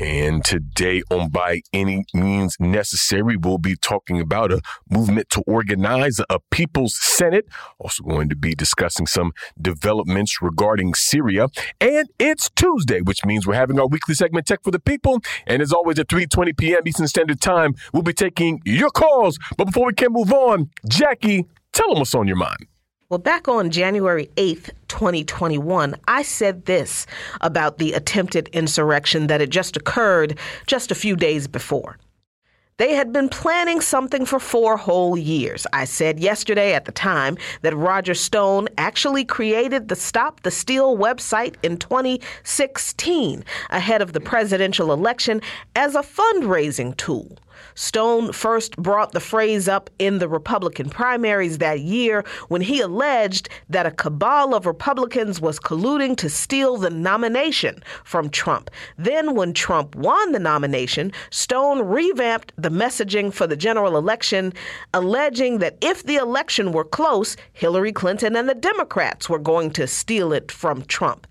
And today on By Any Means Necessary, we'll be talking about a movement to organize a People's Senate. Also going to be discussing some developments regarding Syria. And it's Tuesday, which means we're having our weekly segment Tech for the People. And as always at 3.20 p.m. Eastern Standard Time, we'll be taking your calls. But before we can move on, Jacquie, tell them what's on your mind. Well, back on January 8th, 2021, I said this about the attempted insurrection that had just occurred just a few days before. They had been planning something for four whole years. I said yesterday at the time that Roger Stone actually created the Stop the Steal website in 2016, ahead of the presidential election, as a fundraising tool. Stone first brought the phrase up in the Republican primaries that year when he alleged that a cabal of Republicans was colluding to steal the nomination from Trump. Then, when Trump won the nomination, Stone revamped the messaging for the general election, alleging that if the election were close, Hillary Clinton and the Democrats were going to steal it from Trump.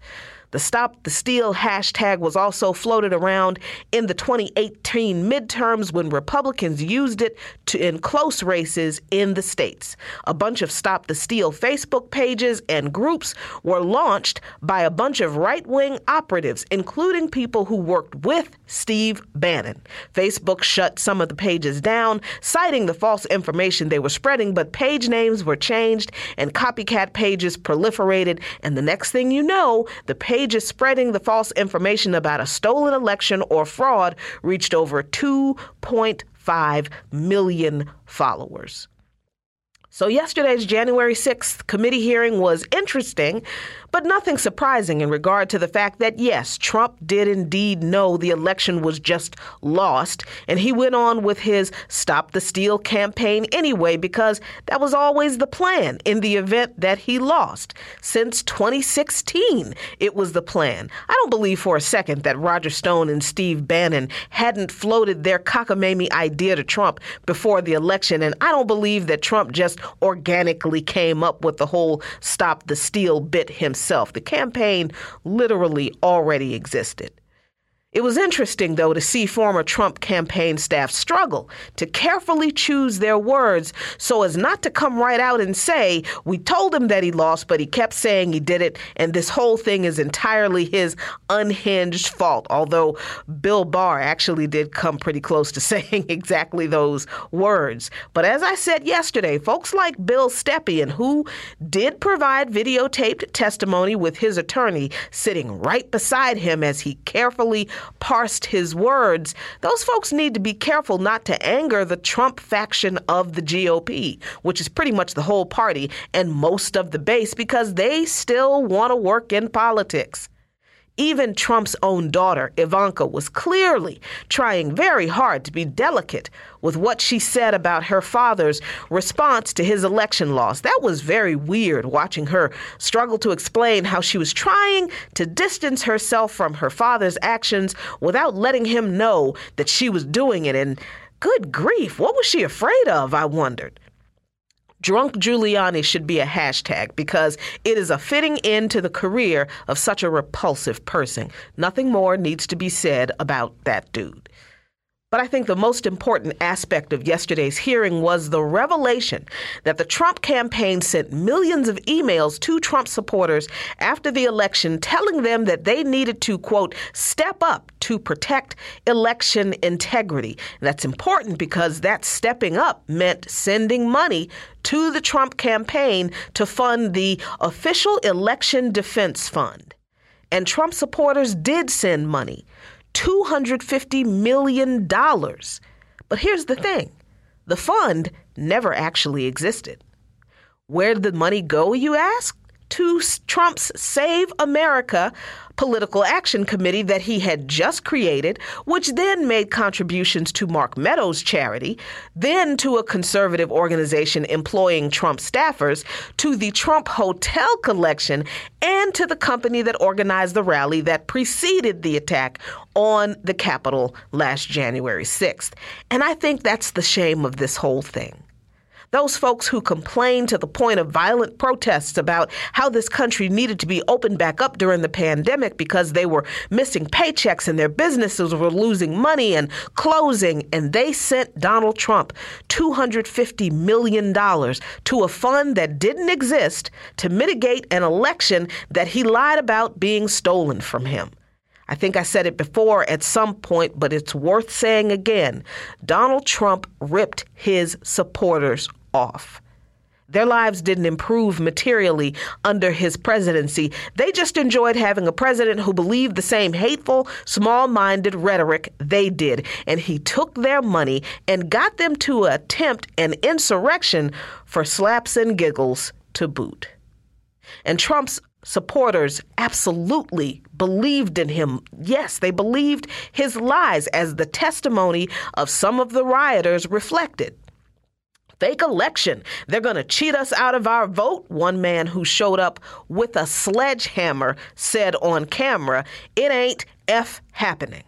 The Stop the Steal hashtag was also floated around in the 2018 midterms when Republicans used it to in close races in the states. A bunch of Stop the Steal Facebook pages and groups were launched by a bunch of right-wing operatives, including people who worked with Steve Bannon. Facebook shut some of the pages down, citing the false information they were spreading, but page names were changed and copycat pages proliferated, and the next thing you know, the page pages spreading the false information about a stolen election or fraud reached over 2.5 million followers. So, yesterday's January 6th committee hearing was interesting, but nothing surprising in regard to the fact that, yes, Trump did indeed know the election was just lost, and he went on with his Stop the Steal campaign anyway because that was always the plan in the event that he lost. Since 2016, it was the plan. I don't believe for a second that Roger Stone and Steve Bannon hadn't floated their cockamamie idea to Trump before the election, and I don't believe that Trump just organically came up with the whole Stop the Steal bit himself itself. The campaign literally already existed. It was interesting, though, to see former Trump campaign staff struggle to carefully choose their words so as not to come right out and say, We told him that he lost, but he kept saying he did it, and this whole thing is entirely his unhinged fault. Although Bill Barr actually did come pretty close to saying exactly those words. But as I said yesterday, folks like Bill Stepien, who did provide videotaped testimony with his attorney sitting right beside him as he carefully parsed his words, those folks need to be careful not to anger the Trump faction of the GOP, which is pretty much the whole party and most of the base, because they still want to work in politics. Even Trump's own daughter, Ivanka, was clearly trying very hard to be delicate with what she said about her father's response to his election loss. That was very weird watching her struggle to explain how she was trying to distance herself from her father's actions without letting him know that she was doing it. And good grief, what was she afraid of? I wondered. Drunk Giuliani should be a hashtag because it is a fitting end to the career of such a repulsive person. Nothing more needs to be said about that dude. But I think the most important aspect of yesterday's hearing was the revelation that the Trump campaign sent millions of emails to Trump supporters after the election telling them that they needed to, quote, step up to protect election integrity. that's important because that stepping up meant sending money to the Trump campaign to fund the official election defense fund. And Trump supporters did send money. $250 million. But here's the thing the fund never actually existed. Where did the money go, you ask? To Trump's Save America political action committee that he had just created, which then made contributions to Mark Meadows' charity, then to a conservative organization employing Trump staffers, to the Trump Hotel collection, and to the company that organized the rally that preceded the attack on the Capitol last January 6th. And I think that's the shame of this whole thing. Those folks who complained to the point of violent protests about how this country needed to be opened back up during the pandemic because they were missing paychecks and their businesses were losing money and closing, and they sent Donald Trump $250 million to a fund that didn't exist to mitigate an election that he lied about being stolen from him. I think I said it before at some point, but it's worth saying again. Donald Trump ripped his supporters off. Their lives didn't improve materially under his presidency. They just enjoyed having a president who believed the same hateful, small minded rhetoric they did. And he took their money and got them to attempt an insurrection for slaps and giggles to boot. And Trump's supporters absolutely believed in him. Yes, they believed his lies, as the testimony of some of the rioters reflected fake election. They're going to cheat us out of our vote. One man who showed up with a sledgehammer said on camera, It ain't F happening.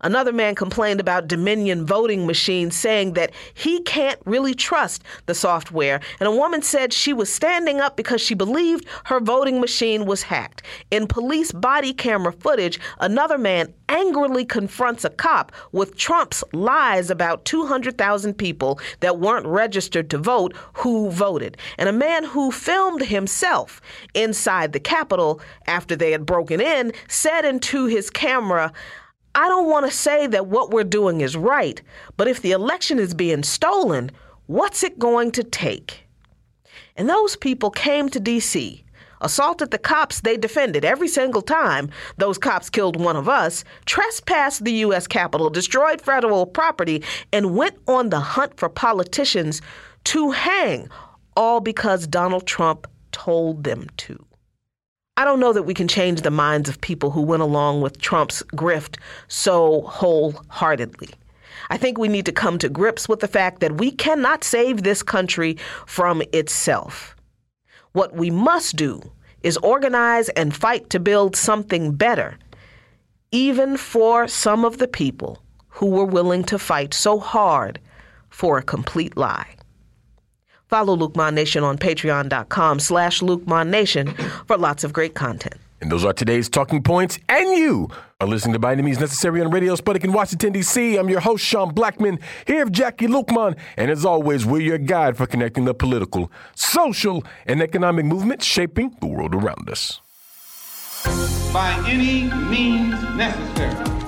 Another man complained about Dominion voting machines, saying that he can't really trust the software. And a woman said she was standing up because she believed her voting machine was hacked. In police body camera footage, another man angrily confronts a cop with Trump's lies about 200,000 people that weren't registered to vote who voted. And a man who filmed himself inside the Capitol after they had broken in said into his camera, I don't want to say that what we're doing is right, but if the election is being stolen, what's it going to take? And those people came to D.C., assaulted the cops they defended every single time those cops killed one of us, trespassed the U.S. Capitol, destroyed federal property, and went on the hunt for politicians to hang, all because Donald Trump told them to. I don't know that we can change the minds of people who went along with Trump's grift so wholeheartedly. I think we need to come to grips with the fact that we cannot save this country from itself. What we must do is organize and fight to build something better, even for some of the people who were willing to fight so hard for a complete lie. Follow Luqman Nation on patreon.com slash Luqman Nation for lots of great content. And those are today's talking points. And you are listening to By Any Means Necessary on Radio Sputnik in Washington, D.C. I'm your host, Sean Blackmon, here with Jacquie Luqman. And as always, we're your guide for connecting the political, social, and economic movements shaping the world around us. By any means necessary.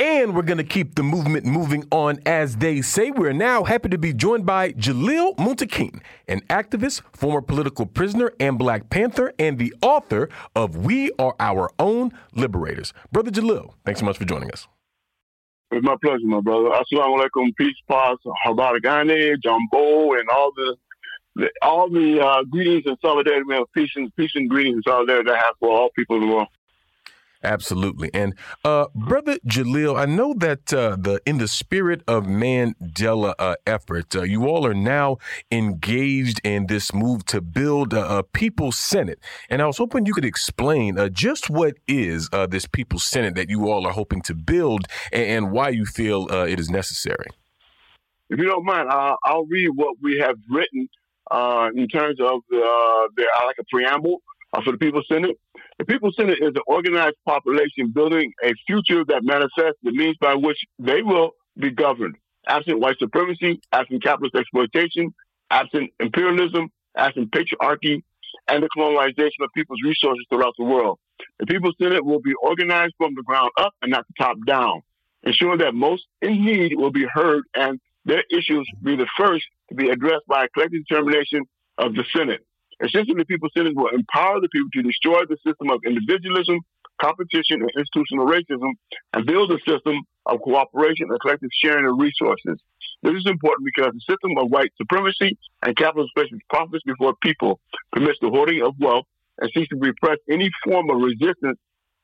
And we're going to keep the movement moving on, as they say. We're now happy to be joined by Jalil Muntaqim, an activist, former political prisoner, and Black Panther, and the author of We Are Our Own Liberators. Brother Jalil, thanks so much for joining us. It's my pleasure, my brother. Assalamu alaikum, peace, paz, habaragane, jumbo, and all the, the all the uh, greetings and solidarity, peace and peace and greetings and solidarity I have for all people in the world. Absolutely. And uh, brother Jalil, I know that uh, the in the spirit of Mandela uh, effort, uh, you all are now engaged in this move to build a, a People's Senate. And I was hoping you could explain uh, just what is uh, this People's Senate that you all are hoping to build and, and why you feel it is necessary. If you don't mind, I'll read what we have written in terms of the, the like a preamble for the People's Senate. The People's Senate is an organized population building a future that manifests the means by which they will be governed. Absent white supremacy, absent capitalist exploitation, absent imperialism, absent patriarchy, and the colonization of people's resources throughout the world. The People's Senate will be organized from the ground up and not the top down, ensuring that most in need will be heard and their issues be the first to be addressed by a collective determination of the Senate. Essentially, people centers will empower the people to destroy the system of individualism, competition, and institutional racism, and build a system of cooperation and collective sharing of resources. This is important because the system of white supremacy and capitalist specialist profits before people permits the hoarding of wealth and seeks to repress any form of resistance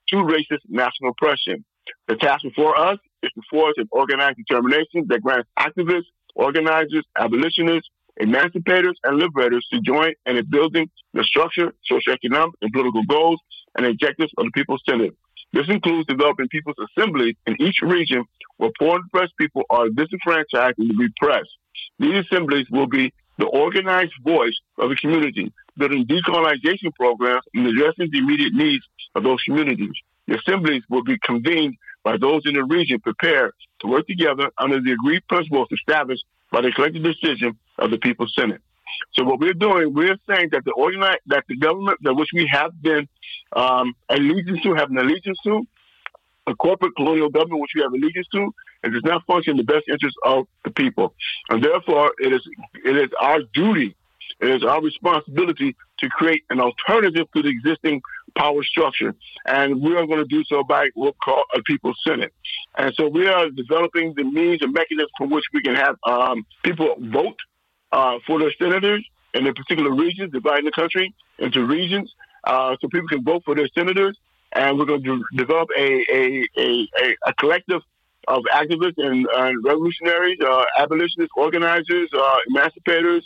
to racist national oppression. The task before us is to forge an organized determination that grants activists, organizers, abolitionists, emancipators, and liberators to join in building the structure, socioeconomic, and political goals and objectives of the People's Senate. This includes developing people's assemblies in each region where poor and oppressed people are disenfranchised and repressed. These assemblies will be the organized voice of the community, building decolonization programs and addressing the immediate needs of those communities. The assemblies will be convened by those in the region prepared to work together under the agreed principles established by the collective decision of the People's Senate. So what we're doing, we're saying that the organize, that the government that which we have been um, allegiance to, have an allegiance to, a corporate colonial government which we have allegiance to, it does not function in the best interest of the people, and therefore it is it is our duty, it is our responsibility to create an alternative to the existing power structure, and we are going to do so by what we call a People's Senate, and so we are developing the means and mechanisms for which we can have um, people vote uh, for their senators in their particular regions, dividing the country into regions, uh, so people can vote for their senators. And we're going to develop a, a, a, a, collective of activists and, revolutionaries, uh, abolitionists, organizers, uh, emancipators,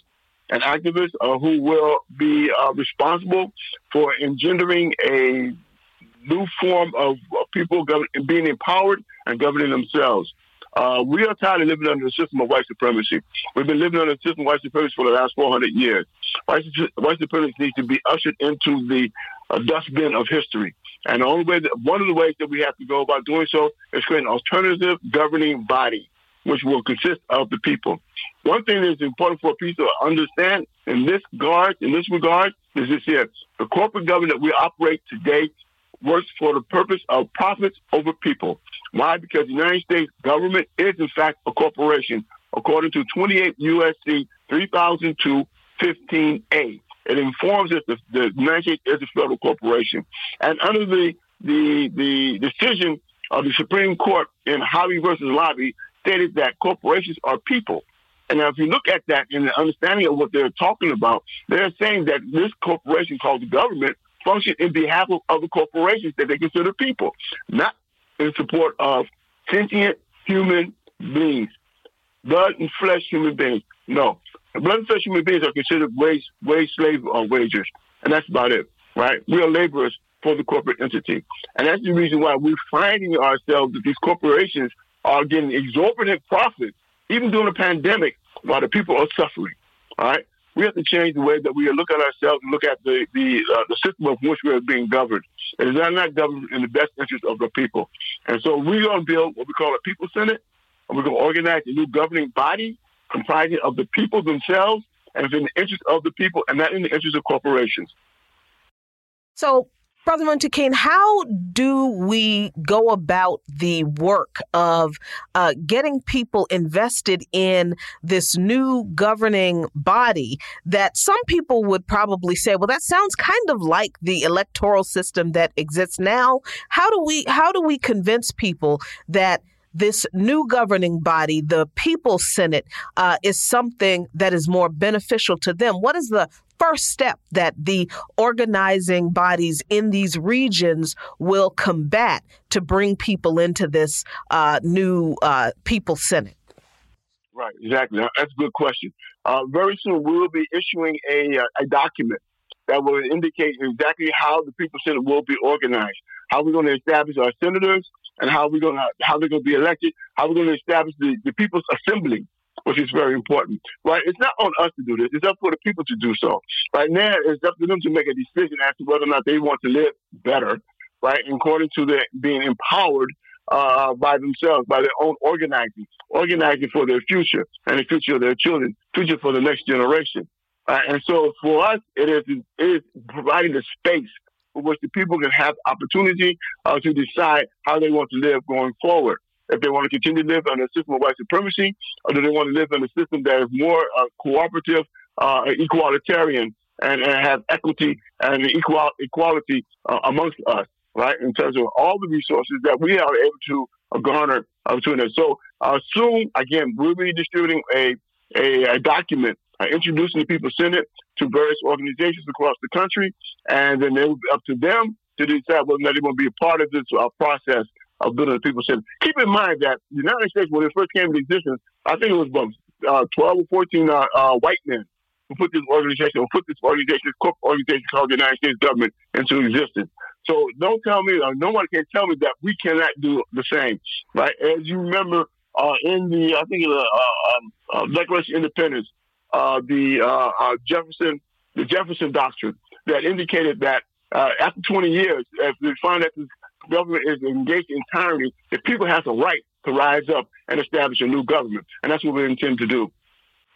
and activists uh, who will be uh, responsible for engendering a new form of, of people being empowered and governing themselves. Uh, we are tired of living under the system of white supremacy. We've been living under the system of white supremacy for the last 400 years. White, white supremacy needs to be ushered into the uh, dustbin of history. And the only way that, one of the ways that we have to go about doing so is create an alternative governing body, which will consist of the people. One thing that is important for people to understand in this regard, in this regard, is this here. The corporate government that we operate today works for the purpose of profits over people. Why? Because the United States government is, in fact, a corporation, according to 28 USC 3002 15A. It informs us that the United States is a federal corporation. And under the, the, the decision of the Supreme Court in Hobby versus Lobby, stated that corporations are people. And now, if you look at that in the understanding of what they're talking about, they're saying that this corporation called the government function in behalf of other corporations that they consider people, not in support of sentient human beings, blood and flesh human beings. No, blood and flesh human beings are considered wage, wage slave or wagers, and that's about it, right? We are laborers for the corporate entity. And that's the reason why we're finding ourselves that these corporations are getting exorbitant profits, even during a pandemic, while the people are suffering. All right we have to change the way that we look at ourselves and look at the the, uh, the system of which we are being governed. Is not governed in the best interest of the people. And so we're going to build what we call a people senate, and we're going to organize a new governing body comprising of the people themselves and it's in the interest of the people and not in the interest of corporations. So Brother Muntaqim, how do we go about the work of uh, getting people invested in this new governing body that some people would probably say, well, that sounds kind of like the electoral system that exists now. How do we how do we convince people that this new governing body, the People's Senate, uh, is something that is more beneficial to them. What is the first step that the organizing bodies in these regions will combat to bring people into this uh, new uh, People's Senate? Right, exactly. That's a good question. Uh, very soon we will be issuing a, uh, a document that will indicate exactly how the People's Senate will be organized, how we're going to establish our senators, and how we're going to how they're going to be elected, how we're going to establish the, the People's Assembly, which is very important. Right? It's not on us to do this. It's up for the people to do so. Right now, it's up to them to make a decision as to whether or not they want to live better. Right? According to their being empowered uh, by themselves, by their own organizing, organizing for their future and the future of their children, future for the next generation. Uh, and so for us, it is, it is providing the space for which the people can have opportunity uh, to decide how they want to live going forward. If they want to continue to live under a system of white supremacy, or do they want to live in a system that is more uh, cooperative, uh, equalitarian, and, and, have equity and equal, equality uh, amongst us, right? In terms of all the resources that we are able to uh, garner between us. So uh, soon, again, we'll be distributing a, a, a document uh, introducing the People's Senate to various organizations across the country, and then it will be up to them to decide whether or not they want to be a part of this uh, process of building the People's Senate. Keep in mind that the United States, when it first came into existence, I think it was about uh, 12 or 14 uh, uh, white men who put this organization, or put this organization, this corporate organization called the United States government into existence. So don't tell me, uh, no one can tell me that we cannot do the same, right? As you remember, uh, in the, I think, the uh, um, uh, Declaration of Independence, the Jefferson, the Jefferson Doctrine, that indicated that after 20 years, if we find that the government is engaged in tyranny, the people have a right to rise up and establish a new government, and that's what we intend to do.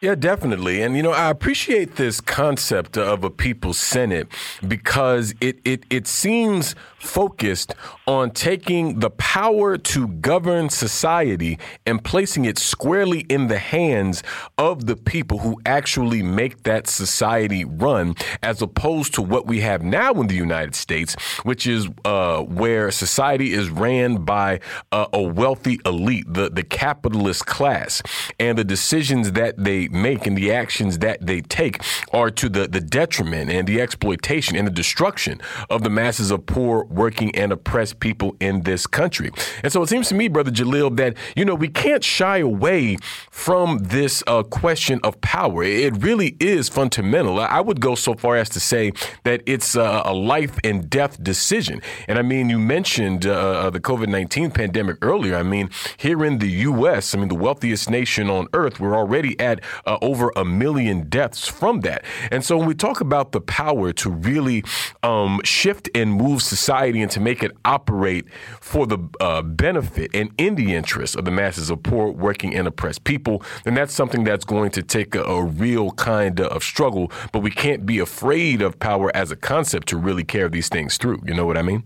Yeah, definitely. And, you know, I appreciate this concept of a people's senate because it, it, it seems focused on taking the power to govern society and placing it squarely in the hands of the people who actually make that society run, as opposed to what we have now in the United States, which is uh, where society is ran by uh, a wealthy elite, the, the capitalist class, and the decisions that they make and the actions that they take are to the, the detriment and the exploitation and the destruction of the masses of poor, working, and oppressed people in this country. And so it seems to me, Brother Jalil, that, you know, we can't shy away from this uh, question of power. It really is fundamental. I would go so far as to say that it's a life and death decision. And I mean, you mentioned uh, uh the COVID 19 pandemic earlier. I mean, here in the U.S., I mean, the wealthiest nation on earth, we're already at uh, over a million deaths from that. And so when we talk about the power to really um, shift and move society and to make it operate for the uh, benefit and in the interest of the masses of poor, working, and oppressed people, then that's something that's going to take a, a real kind of struggle. But we can't be afraid of power as a concept to really carry these things through. You know what I mean?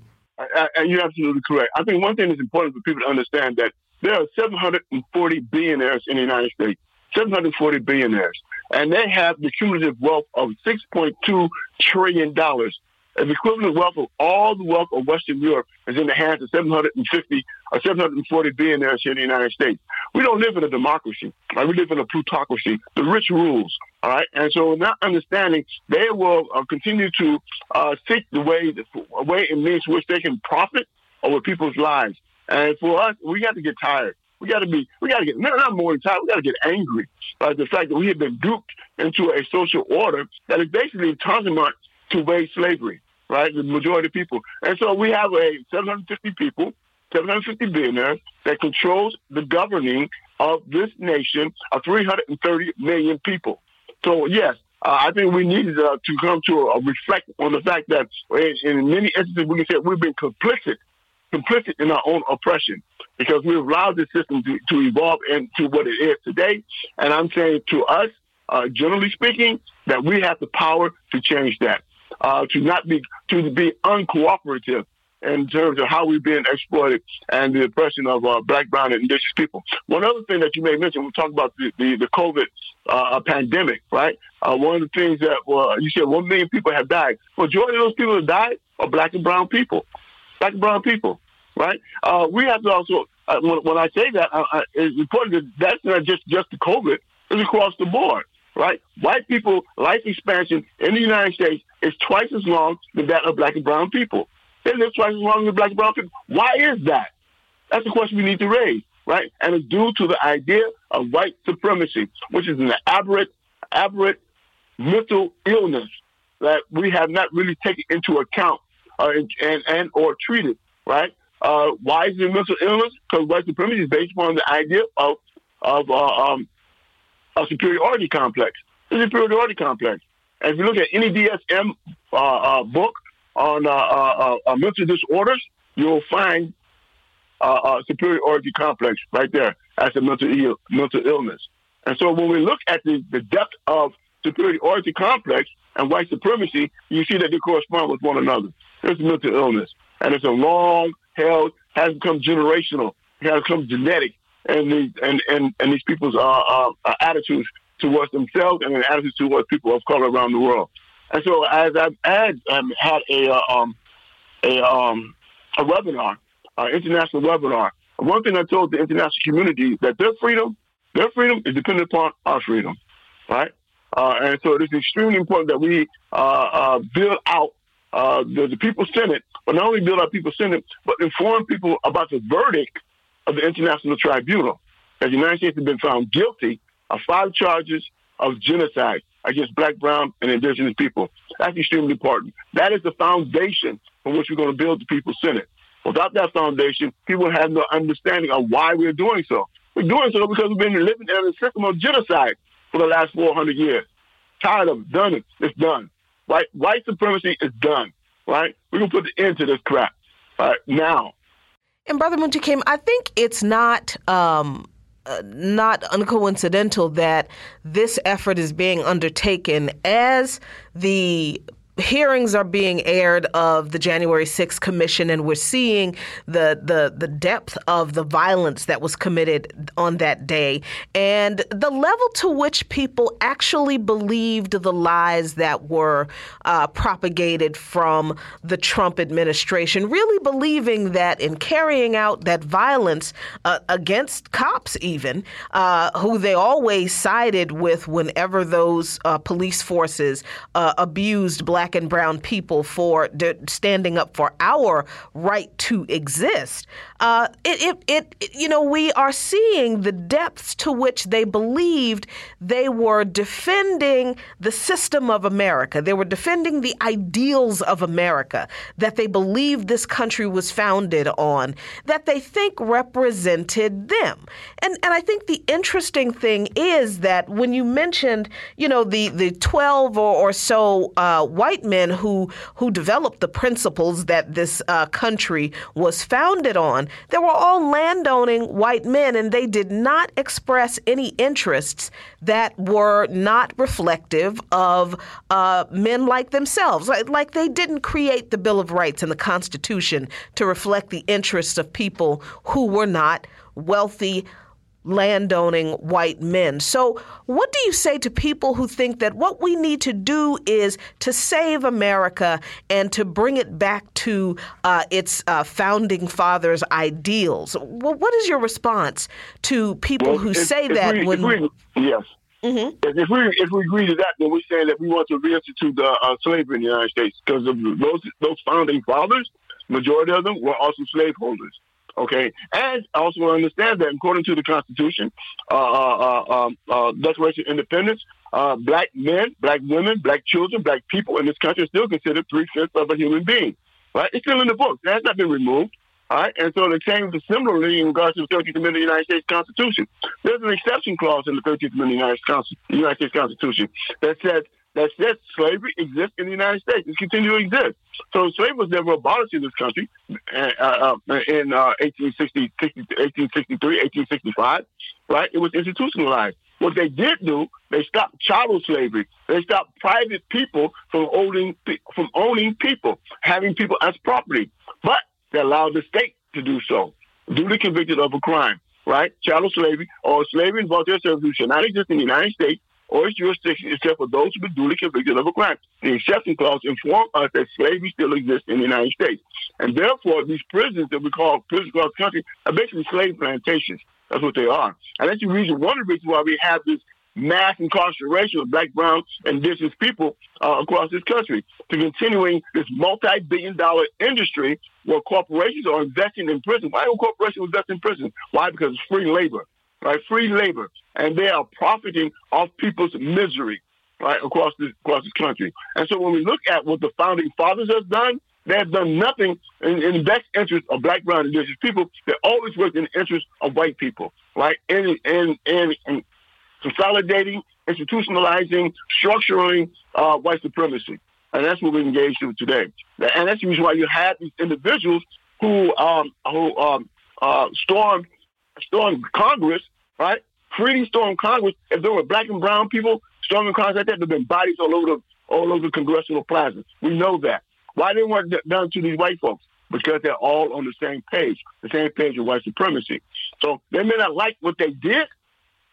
And you're absolutely correct. I think one thing that's important for people to understand that there are 740 billionaires in the United States. 740 billionaires. And they have the cumulative wealth of $6.2 trillion. The equivalent wealth of all the wealth of Western Europe is in the hands of 750 or 740 billionaires here in the United States. We don't live in a democracy. Right? We live in a plutocracy. The rich rules. All right. And so, not understanding, they will uh, continue to uh, seek the way, the way in means which they can profit over people's lives. And for us, we got to get tired. We got to be, we got to get, not, not more than tired, we got to get angry by the fact that we have been duped into a social order that is basically tantamount to wage slavery, right? The majority of people. And so we have a 750 people, 750 billionaires that controls the governing of this nation of 330 million people. So yes, uh, I think we need uh, to come to a, reflect on the fact that in, in many instances we can say we've been complicit complicit in our own oppression because we've allowed the system to, to evolve into what it is today. And I'm saying to us, uh, generally speaking, that we have the power to change that, uh, to not be to be uncooperative in terms of how we've been exploited and the oppression of uh, black, brown, and indigenous people. One other thing that you may mention, we talk about the, the, the COVID uh, pandemic, right? Uh, one of the things that you said one million people have died. Majority of those people that died are black and brown people black and brown people, right? Uh, we have to also, uh, when, when, I say that, it's important that that's not just, just the COVID, it's across the board, right? White people, life expansion in the United States is twice as long than that of black and brown people. They live twice as long as black and brown people. Why is that? That's the question we need to raise, right? And it's due to the idea of white supremacy, which is an aberrant, aberrant mental illness that we have not really taken into account uh, and, and or treated, right? Uh, why is it mental illness? Because white supremacy is based upon the idea of of uh, um, a superiority complex. The superiority complex. And if you look at any DSM uh, uh, book on uh, mental disorders, you'll find a superiority complex right there as a mental Ill- mental illness. And so when we look at the, the depth of superiority complex and white supremacy, you see that they correspond with one another. It's mental illness. And it's a long held, has become generational, it has become genetic, and these, and, and, and these people's uh, uh, uh, attitudes towards themselves and attitudes towards people of color around the world. And so as I've had, had a, uh, um, a, um, a webinar, an international webinar, one thing I told the international community that their freedom, their freedom is dependent upon our freedom, right? Uh, and so it is extremely important that we uh, uh, build out uh, the, the People's Senate, but not only build out People's Senate, but inform people about the verdict of the International Tribunal. That the United States has been found guilty of five charges of genocide against black, brown, and indigenous people. That's extremely important. That is the foundation from which we're going to build the People's Senate. Without that foundation, people have no understanding of why we're doing so. We're doing so because we've been living in a system of genocide for the last 400 years. Tired of it, done it, it's done. White, white supremacy is done, right? We're going to put the end to this crap, right, now. And Brother Muntaqim, I think it's not um, uh, not uncoincidental that this effort is being undertaken as the hearings are being aired of the January 6th commission and we're seeing the the the depth of the violence that was committed on that day. And the level to which people actually believed the lies that were uh, propagated from the Trump administration really believing that in carrying out that violence uh, against cops even uh, who they always sided with whenever those uh, police forces uh, abused black black and brown people for standing up for our right to exist. Uh, it, it, it, you know, we are seeing the depths to which they believed they were defending the system of America. They were defending the ideals of America that they believed this country was founded on, that they think represented them. And and I think the interesting thing is that when you mentioned, you know, the the 12 or, or so uh, white white men who who developed the principles that this uh, country was founded on. They were all landowning white men, and they did not express any interests that were not reflective of uh, men like themselves. Like, like they didn't create the Bill of Rights and the Constitution to reflect the interests of people who were not wealthy landowning white men. So, what do you say to people who think that what we need to do is to save America and to bring it back to uh, its uh, founding fathers' ideals? Well, what is your response to people well, who if, say if that we, when? We, yes. Mm-hmm. If we if we agree to that, then we're saying that we want to reinstitute uh, uh, slavery in the United States because of those those founding fathers, majority of them were also slaveholders. Okay, and also understand that according to the Constitution, uh, uh, uh, um, uh, Declaration of Independence, uh, black men, black women, black children, black people in this country are still considered three fifths of a human being. Right? It's still in the book. That has not been removed. All right, and so the same similarly in regards to the 13th Amendment of the United States Constitution. There's an exception clause in the 13th Amendment of the United States Constitution that says that says slavery exists in the United States. It continues to exist. So slavery was never abolished in this country uh, uh, in uh, 1860, 1863, 1865, right? It was institutionalized. What they did do, they stopped chattel slavery. They stopped private people from owning from owning people, having people as property. But they allowed the state to do so, duly convicted of a crime, right? Chattel slavery or slavery and volunteer servitude should not exist in the United States or its jurisdiction except for those who duly convicted of a crime. The exception clause informs us that slavery still exists in the United States. And therefore, these prisons that we call prisons across the country are basically slave plantations. That's what they are. And that's the reason, one of the reasons why we have this mass incarceration of black, brown, and indigenous people uh, across this country, to continuing this multi-billion dollar industry where corporations are investing in prison. Why do corporations invest in prison? Why? Because it's free labor right? Free labor, and they are profiting off people's misery, right, across this across this country. And so when we look at what the founding fathers have done, they have done nothing in, in the best interest of black, brown, indigenous people. They always worked in the interest of white people, right? And and and, and consolidating, institutionalizing, structuring uh, white supremacy. And that's what we engage in today. And that's the reason why you have these individuals who um, who um, uh, stormed storm Congress, right? Freely storm Congress. If there were black and brown people storming Congress like that, there'd been bodies all over the all over the congressional plaza. We know that. Why didn't work done to these white folks? Because they're all on the same page, the same page of white supremacy. So they may not like what they did,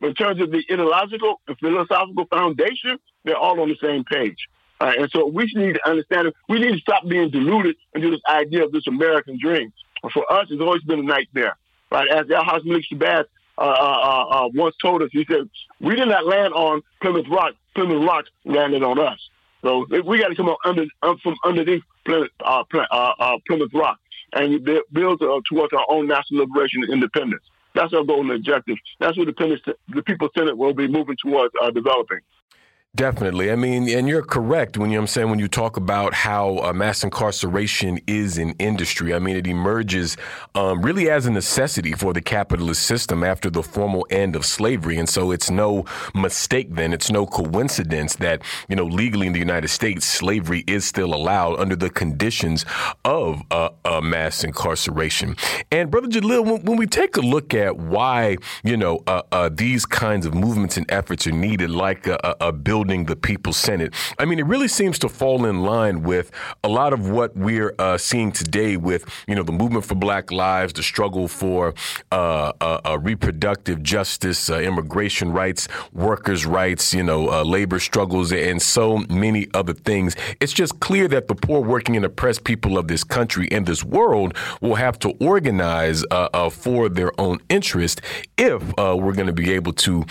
but in terms of the ideological and philosophical foundation, they're all on the same page. Uh, and so we need to understand. We need to stop being deluded into this idea of this American dream. For us, it's always been a nightmare right? As Al Malik Shabazz uh, uh, uh, once told us, he said, we did not land on Plymouth Rock. Plymouth Rock landed on us. So we got to come up under, from underneath Plymouth, uh, uh, Plymouth Rock and build towards our own national liberation and independence. That's our goal and objective. That's what the, the People's Senate will be moving towards developing. Definitely. I mean, and you're correct when you know I'm saying when you talk about how uh, mass incarceration is an industry. I mean, it emerges um, really as a necessity for the capitalist system after the formal end of slavery, and so it's no mistake. Then it's no coincidence that you know legally in the United States, slavery is still allowed under the conditions of uh, uh, mass incarceration. And brother Jalil, when, when, we take a look at why you know uh, uh, these kinds of movements and efforts are needed, like a, a, a bill building the People's Senate. I mean, it really seems to fall in line with a lot of what we're uh, seeing today with, you know, the movement for Black Lives, the struggle for uh, uh, reproductive justice, uh, immigration rights, workers' rights, you know, uh, labor struggles, and so many other things. It's just clear that the poor, working, and oppressed people of this country and this world will have to organize uh, for their own interest if we're going to be able to,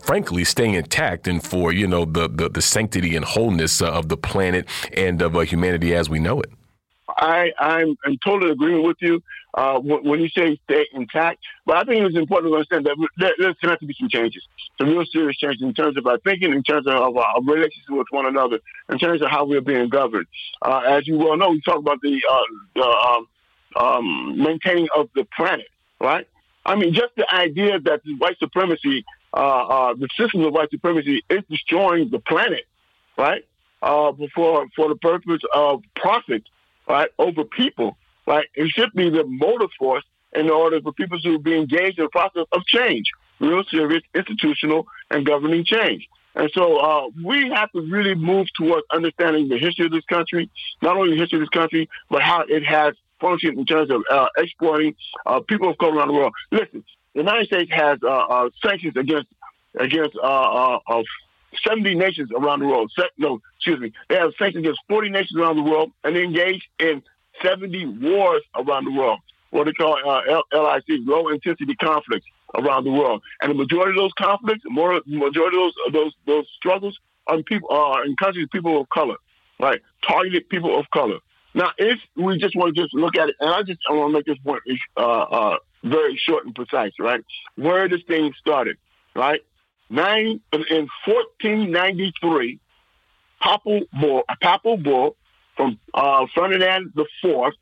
frankly, stay intact and for, you know, the the, the, the sanctity and wholeness uh, of the planet and of uh, humanity as we know it. I, I'm in total agreement with you uh, when you say stay intact. But I think it's important to understand that there, there's going to be some changes, some real serious changes in terms of our thinking, in terms of our relationship with one another, in terms of how we're being governed. Uh, as you well know, we talk about the, uh, the um, um, maintaining of the planet, right? I mean, just the idea that white supremacy uh, uh, the system of white supremacy is destroying the planet, right? Uh, for for the purpose of profit, right, over people, right? It should be the motive force in order for people to be engaged in the process of change, real serious institutional and governing change. And so uh, we have to really move towards understanding the history of this country, not only the history of this country, but how it has functioned in terms of uh, exploiting uh, people of color around the world. Listen, the United States has uh, uh, sanctions against against uh, uh, 70 nations around the world. Se- no, excuse me. They have sanctions against 40 nations around the world, and they engage in 70 wars around the world. What they call uh, LIC, low intensity conflicts around the world. And the majority of those conflicts, more majority of those those those struggles are people are in countries people of color, right? Targeted people of color. Now, if we just want to just look at it, and I just I want to make this point uh, uh, very short and precise, right? Where this thing started, right? Nine in 1493, papal bull, a papal bull from uh, Ferdinand IV,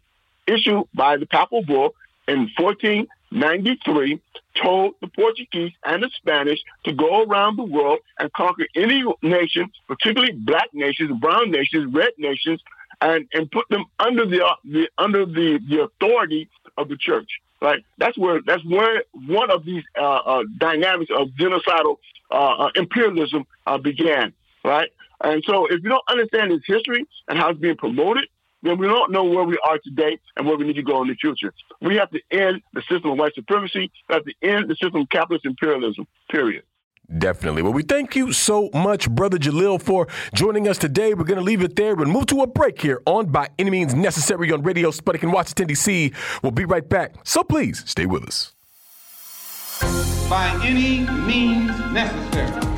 issued by the papal bull in 1493, told the Portuguese and the Spanish to go around the world and conquer any nation, particularly black nations, brown nations, red nations, and, and put them under the, the under the, the authority of the church. Right, that's where that's where one of these uh, uh, dynamics of genocidal uh, uh imperialism uh, began. Right, and so if you don't understand its history and how it's being promoted, then we don't know where we are today and where we need to go in the future. We have to end the system of white supremacy. We have to end the system of capitalist imperialism. Period. Definitely. Well, we thank you so much, Brother Jalil, for joining us today. We're going to leave it there and move to a break here on By Any Means Necessary on Radio Sputnik in Washington, D.C. We'll be right back. So please stay with us. By any means necessary.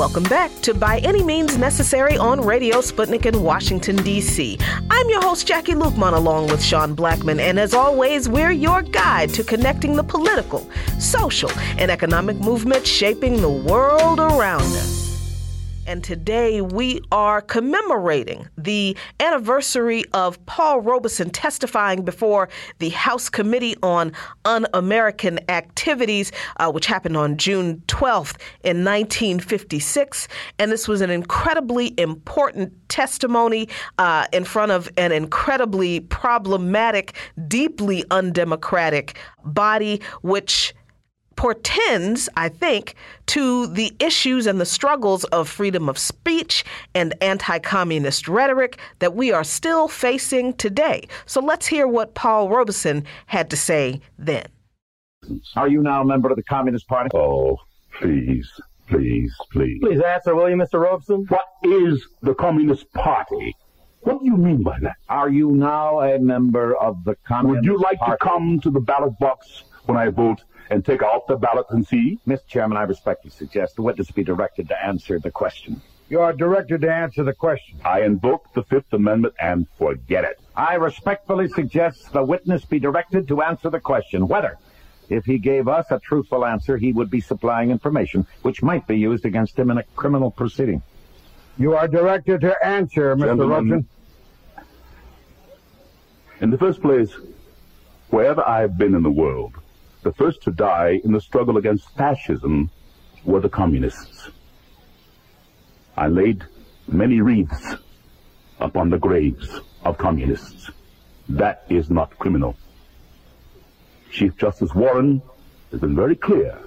Welcome back to By Any Means Necessary on Radio Sputnik in Washington, D.C. I'm your host, Jacquie Luqman, along with Sean Blackmon, and as always, we're your guide to connecting the political, social, and economic movements shaping the world around us. And today we are commemorating the anniversary of Paul Robeson testifying before the House Committee on Un American Activities, uh, which happened on June 12th in 1956. And this was an incredibly important testimony uh, in front of an incredibly problematic, deeply undemocratic body, which portends, I think, to the issues and the struggles of freedom of speech and anti communist rhetoric that we are still facing today. So let's hear what Paul Robeson had to say then. Are you now a member of the Communist Party? Oh, please. Please, please. Please answer, will you, Mr. Robeson? What is the Communist Party? What do you mean by that? Are you now a member of the Communist Party? Would you like Party? to come to the ballot box when I vote and take out the ballot and see? Mr. Chairman, I respectfully suggest the witness be directed to answer the question. You are directed to answer the question. I invoke the Fifth Amendment and forget it. I respectfully suggest the witness be directed to answer the question whether, if he gave us a truthful answer, he would be supplying information which might be used against him in a criminal proceeding. You are directed to answer, Mr. Gentlemen. Robeson. In the first place, wherever I've been in the world, the first to die in the struggle against fascism were the communists. I laid many wreaths upon the graves of communists. That is not criminal. Chief Justice Warren has been very clear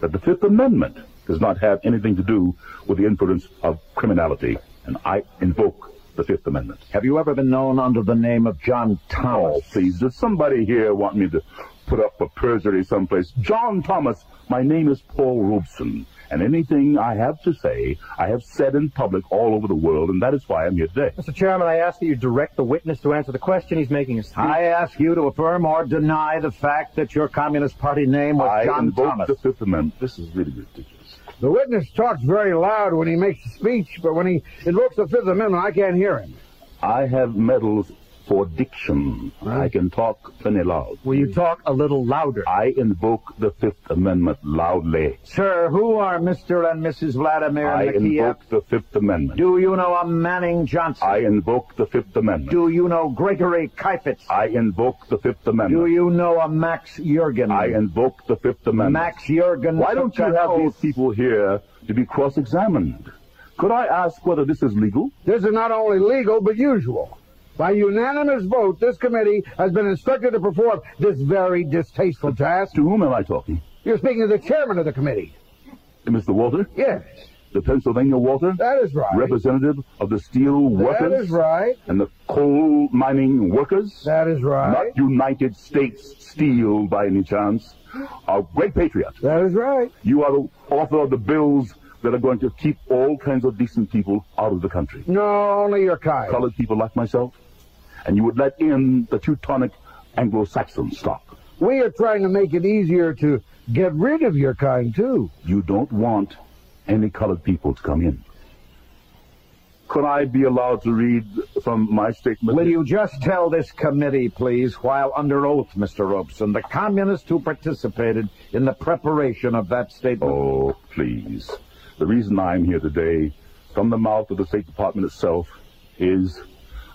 that the Fifth Amendment does not have anything to do with the inference of criminality, and I invoke the Fifth Amendment. Have you ever been known under the name of John oh, Thomas? Oh, please, does somebody here want me to put up a perjury someplace? John Thomas, my name is Paul Robeson, and anything I have to say, I have said in public all over the world, and that is why I'm here today. Mr. Chairman, I ask that you direct the witness to answer the question. He's making a speech. I ask you to affirm or deny the fact that your Communist Party name was I John Thomas. the Fifth Amendment. This is really ridiculous. The witness talks very loud when he makes a speech, but when he invokes the Fifth Amendment, I can't hear him. I have medals for diction. I can talk plenty loud. Will you talk a little louder? I invoke the Fifth Amendment loudly. Sir, who are Mr. and Mrs. Vladimir I invoke the Fifth Amendment. Do you know a Manning Johnson? I invoke the Fifth Amendment. Do you know Gregory Kheifets? I invoke the Fifth Amendment. Do you know a Max Yergan? I invoke the Fifth Amendment. Max Yergan. Why don't you have these people here to be cross-examined? Could I ask whether this is legal? This is not only legal, but usual. By unanimous vote, this committee has been instructed to perform this very distasteful task. To whom am I talking? You're speaking to the chairman of the committee. Mr. Walter? Yes, The Pennsylvania Walter? that is right. Representative of the steel workers? That is right. And the coal mining workers? That is right. Not United States Steel by any chance. A great patriot. That is right. You are the author of the bills that are going to keep all kinds of decent people out of the country. No, only your kind. Colored people like myself. And you would let in the Teutonic Anglo-Saxon stock. We are trying to make it easier to get rid of your kind, too. You don't want any colored people to come in. Could I be allowed to read from my statement? Will you just tell this committee, please, while under oath, Mr. Robeson, the communists who participated in the preparation of that statement? Oh, please. The reason I'm here today, from the mouth of the State Department itself, is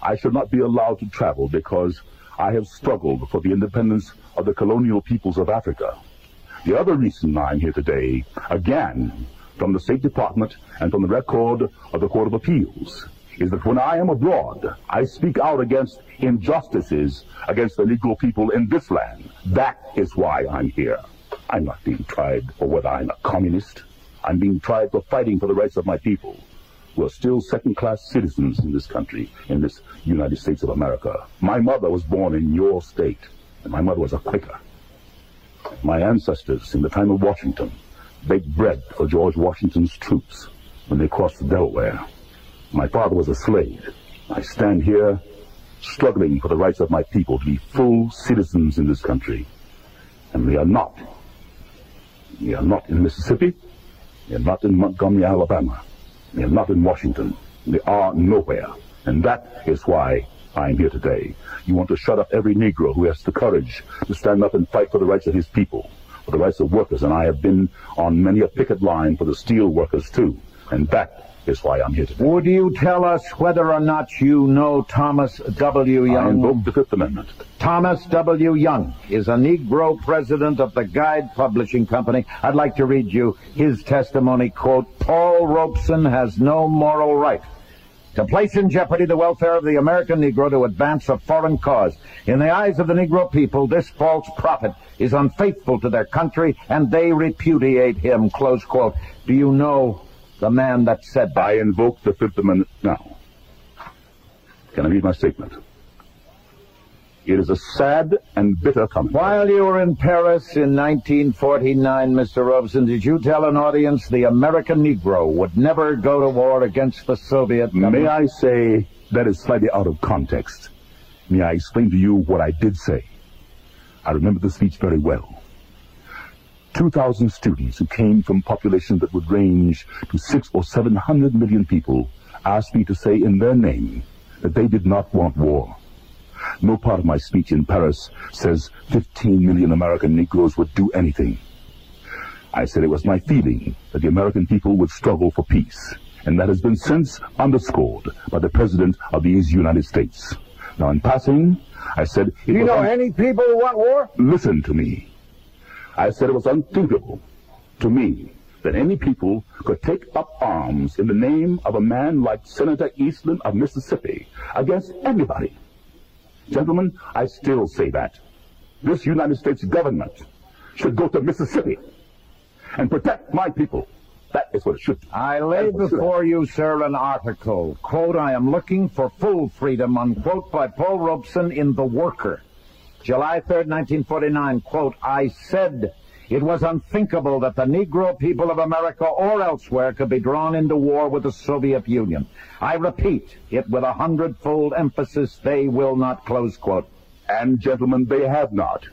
I should not be allowed to travel because I have struggled for the independence of the colonial peoples of Africa. The other reason I'm here today, again, from the State Department and from the record of the Court of Appeals, is that when I am abroad, I speak out against injustices against the Negro people in this land. That is why I'm here. I'm not being tried for whether I'm a communist. I'm being tried for fighting for the rights of my people, who are still second-class citizens in this country, in this United States of America. My mother was born in your state, and my mother was a Quaker. My ancestors, in the time of Washington, baked bread for George Washington's troops when they crossed the Delaware. My father was a slave. I stand here struggling for the rights of my people to be full citizens in this country. And they are not. They are not in Mississippi. They are not in Montgomery, Alabama. They are not in Washington. They are nowhere. And that is why I'm here today. You want to shut up every Negro who has the courage to stand up and fight for the rights of his people, for the rights of workers. And I have been on many a picket line for the steel workers too. And that is why I'm here today. Would you tell us whether or not you know Thomas W. Young? I invoke the Fifth Amendment. Thomas W. Young is a Negro president of the Guide Publishing Company. I'd like to read you his testimony, quote, Paul Robeson has no moral right to place in jeopardy the welfare of the American Negro to advance a foreign cause. In the eyes of the Negro people, this false prophet is unfaithful to their country, and they repudiate him, close quote. Do you know the man that said that? I invoke the Fifth Amendment now. Can I read my statement? It is a sad and bitter comment. While you were in Paris in 1949, Mr. Robeson, did you tell an audience the American Negro would never go to war against the Soviet May? I say that is slightly out of context? May I explain to you what I did say? I remember the speech very well. 2,000 students who came from populations that would range to six or seven hundred million people asked me to say in their name that they did not want war. No part of my speech in Paris says 15 million American Negroes would do anything. I said it was my feeling that the American people would struggle for peace, and that has been since underscored by the President of these United States. Now, in passing, I said Do you know any people who want war? Listen to me. I said it was unthinkable to me that any people could take up arms in the name of a man like Senator Eastland of Mississippi against anybody. Gentlemen, I still say that. This United States government should go to Mississippi and protect my people. That is what it should do. I lay That is what it should before you, sir, an article, quote, I am looking for full freedom, unquote, by Paul Robeson in The Worker. July 3rd, 1949, quote, I said it was unthinkable that the Negro people of America or elsewhere could be drawn into war with the Soviet Union. I repeat it with a hundredfold emphasis, they will not, close quote. And gentlemen, they have not.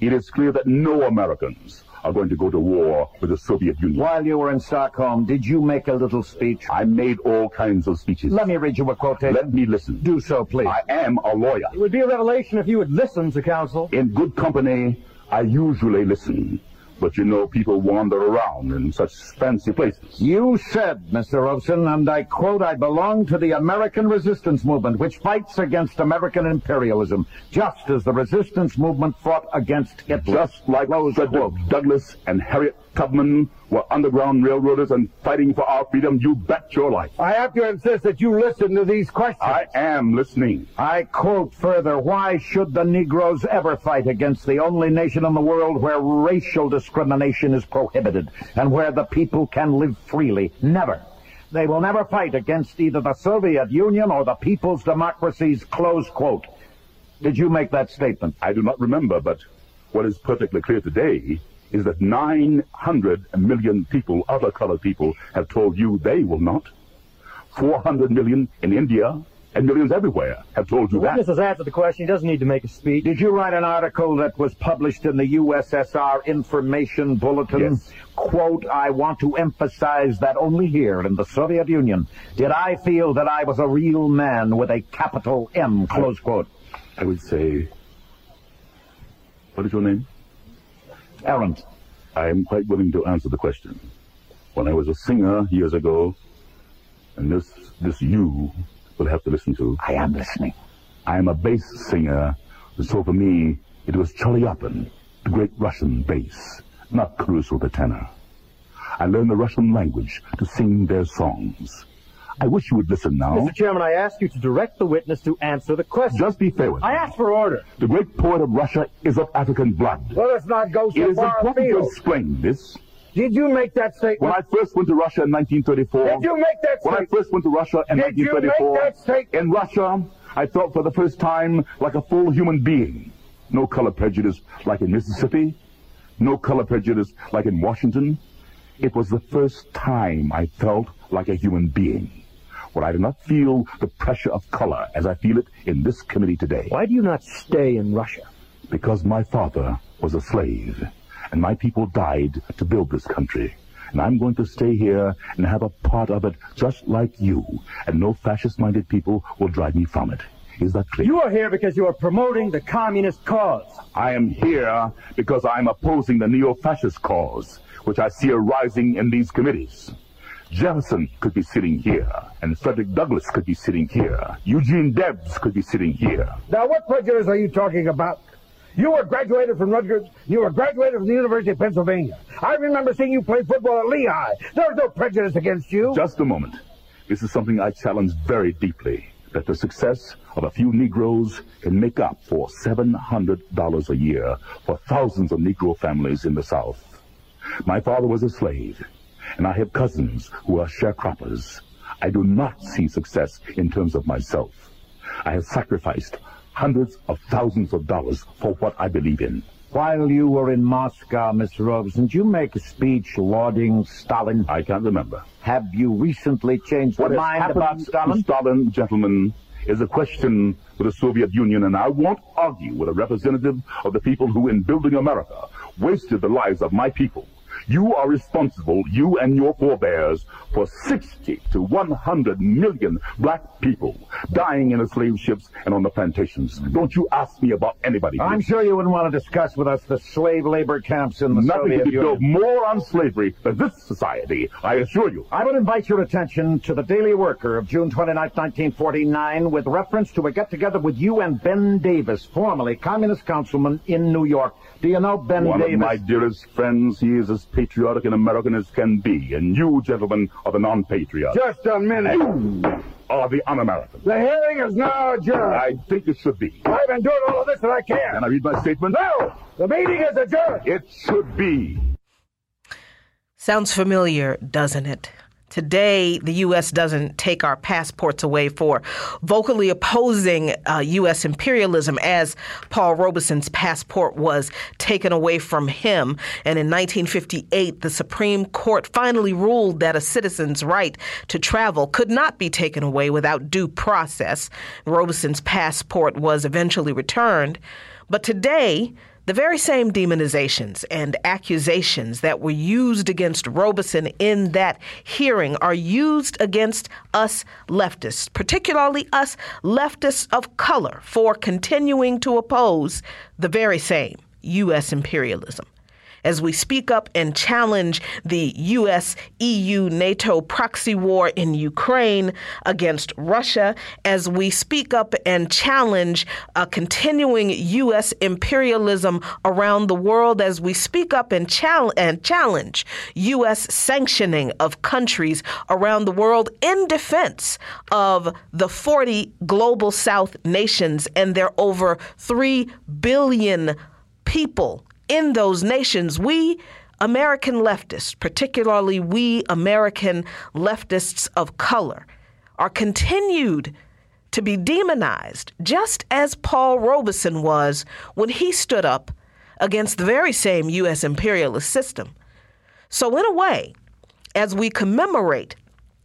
It is clear that no Americans are going to go to war with the Soviet Union. While you were in Stockholm, did you make a little speech? I made all kinds of speeches. Let me read you a quotation. Let me listen. do so, please. I am a lawyer. It would be a revelation if you would listen to counsel. In good company, I usually listen. But you know, people wander around in such fancy places. You said, Mr. Robeson, and I quote, I belong to the American resistance movement, which fights against American imperialism, just as the resistance movement fought against Hitler. Just like Close Frederick quote. Douglass and Harriet Tubman were underground railroaders and fighting for our freedom, you bet your life. I have to insist that you listen to these questions. I am listening. I quote further, why should the Negroes ever fight against the only nation in the world where racial discrimination is prohibited and where the people can live freely? Never. They will never fight against either the Soviet Union or the people's democracies, close quote. Did you make that statement? I do not remember, but what is perfectly clear today is that 900 million people, other colored people, have told you they will not. 400 million in India and millions everywhere have told you The that. witness has answered the question. He doesn't need to make a speech. Did you write an article that was published in the USSR Information Bulletin? Yes. Quote, I want to emphasize that only here in the Soviet Union did I feel that I was a real man with a capital M, close quote. I would say, what is your name? Errant. I am quite willing to answer the question. When I was a singer years ago, and this this you will have to listen to, I am listening. I am a bass singer, and so for me, it was Chaliapin, the great Russian bass, not Caruso the tenor. I learned the Russian language to sing their songs. I wish you would listen now. Mr. Chairman, I ask you to direct the witness to answer the question. Just be fair with me. I ask for order. The great poet of Russia is of African blood. Let us not go It so is far important to explain this. Did you make that statement? When? I first went to Russia in 1934, Did you make that statement? when I first went to Russia in Did you make 1934, that statement? in Russia, I felt for the first time like a full human being. No color prejudice like in Mississippi, no color prejudice like in Washington. It was the first time I felt like a human being. Where I do not feel the pressure of color as I feel it in this committee today. Why do you not stay in Russia? Because my father was a slave, and my people died to build this country. And I'm going to stay here and have a part of it just like you, and no fascist-minded people will drive me from it. Is that clear? You are here because you are promoting the communist cause. I am here because I'm opposing the neo-fascist cause, which I see arising in these committees. Jefferson could be sitting here, and Frederick Douglass could be sitting here. Eugene Debs could be sitting here. Now, what prejudice are you talking about? You were graduated from Rutgers. You were graduated from the University of Pennsylvania. I remember seeing you play football at Lehigh. There's no prejudice against you. Just a moment. This is something I challenge very deeply. That the success of a few Negroes can make up for $700 a year for thousands of Negro families in the South. My father was a slave, and I have cousins who are sharecroppers. I do not see success in terms of myself. I have sacrificed hundreds of thousands of dollars for what I believe in. While you were in Moscow, Mr. Robeson, did you make a speech lauding Stalin? I can't remember. Have you recently changed What your mind about Stalin? Stalin, gentlemen, is a question for the Soviet Union, and I won't argue with a representative of the people who, in building America, wasted the lives of my people. You are responsible, you and your forebears, for 60 to 100 million black people dying in the slave ships and on the plantations. Don't you ask me about anybody. I'm please. sure you wouldn't want to discuss with us the slave labor camps in the Nothing Soviet could Union. built more on slavery than this society, I assure you. I would invite your attention to the Daily Worker of June 29, 1949, with reference to a get-together with you and Ben Davis, formerly communist councilman in New York. Do you know Ben One Davis? of my dearest friends, he is as patriotic an American as can be, and you, gentlemen, are the non-patriots. Just a minute. You are the un-American. The hearing is now adjourned. I think it should be. I've been doing all of this that I can. Can I read my statement? No! The meeting is adjourned. It should be. Sounds familiar, doesn't it? Today, the U.S. doesn't take our passports away for vocally opposing uh, U.S. imperialism, as Paul Robeson's passport was taken away from him. And in 1958, the Supreme Court finally ruled that a citizen's right to travel could not be taken away without due process. Robeson's passport was eventually returned. But today, the very same demonizations and accusations that were used against Robeson in that hearing are used against us leftists, particularly us leftists of color, for continuing to oppose the very same U.S. imperialism as we speak up and challenge the U.S., EU, NATO proxy war in Ukraine against Russia, as we speak up and challenge a continuing U.S. imperialism around the world, as we speak up and, chal- and challenge U.S. sanctioning of countries around the world in defense of the 40 global South nations and their over 3 billion people in those nations, we American leftists, particularly we American leftists of color, are continued to be demonized, just as Paul Robeson was when he stood up against the very same U.S. imperialist system. So, in a way, as we commemorate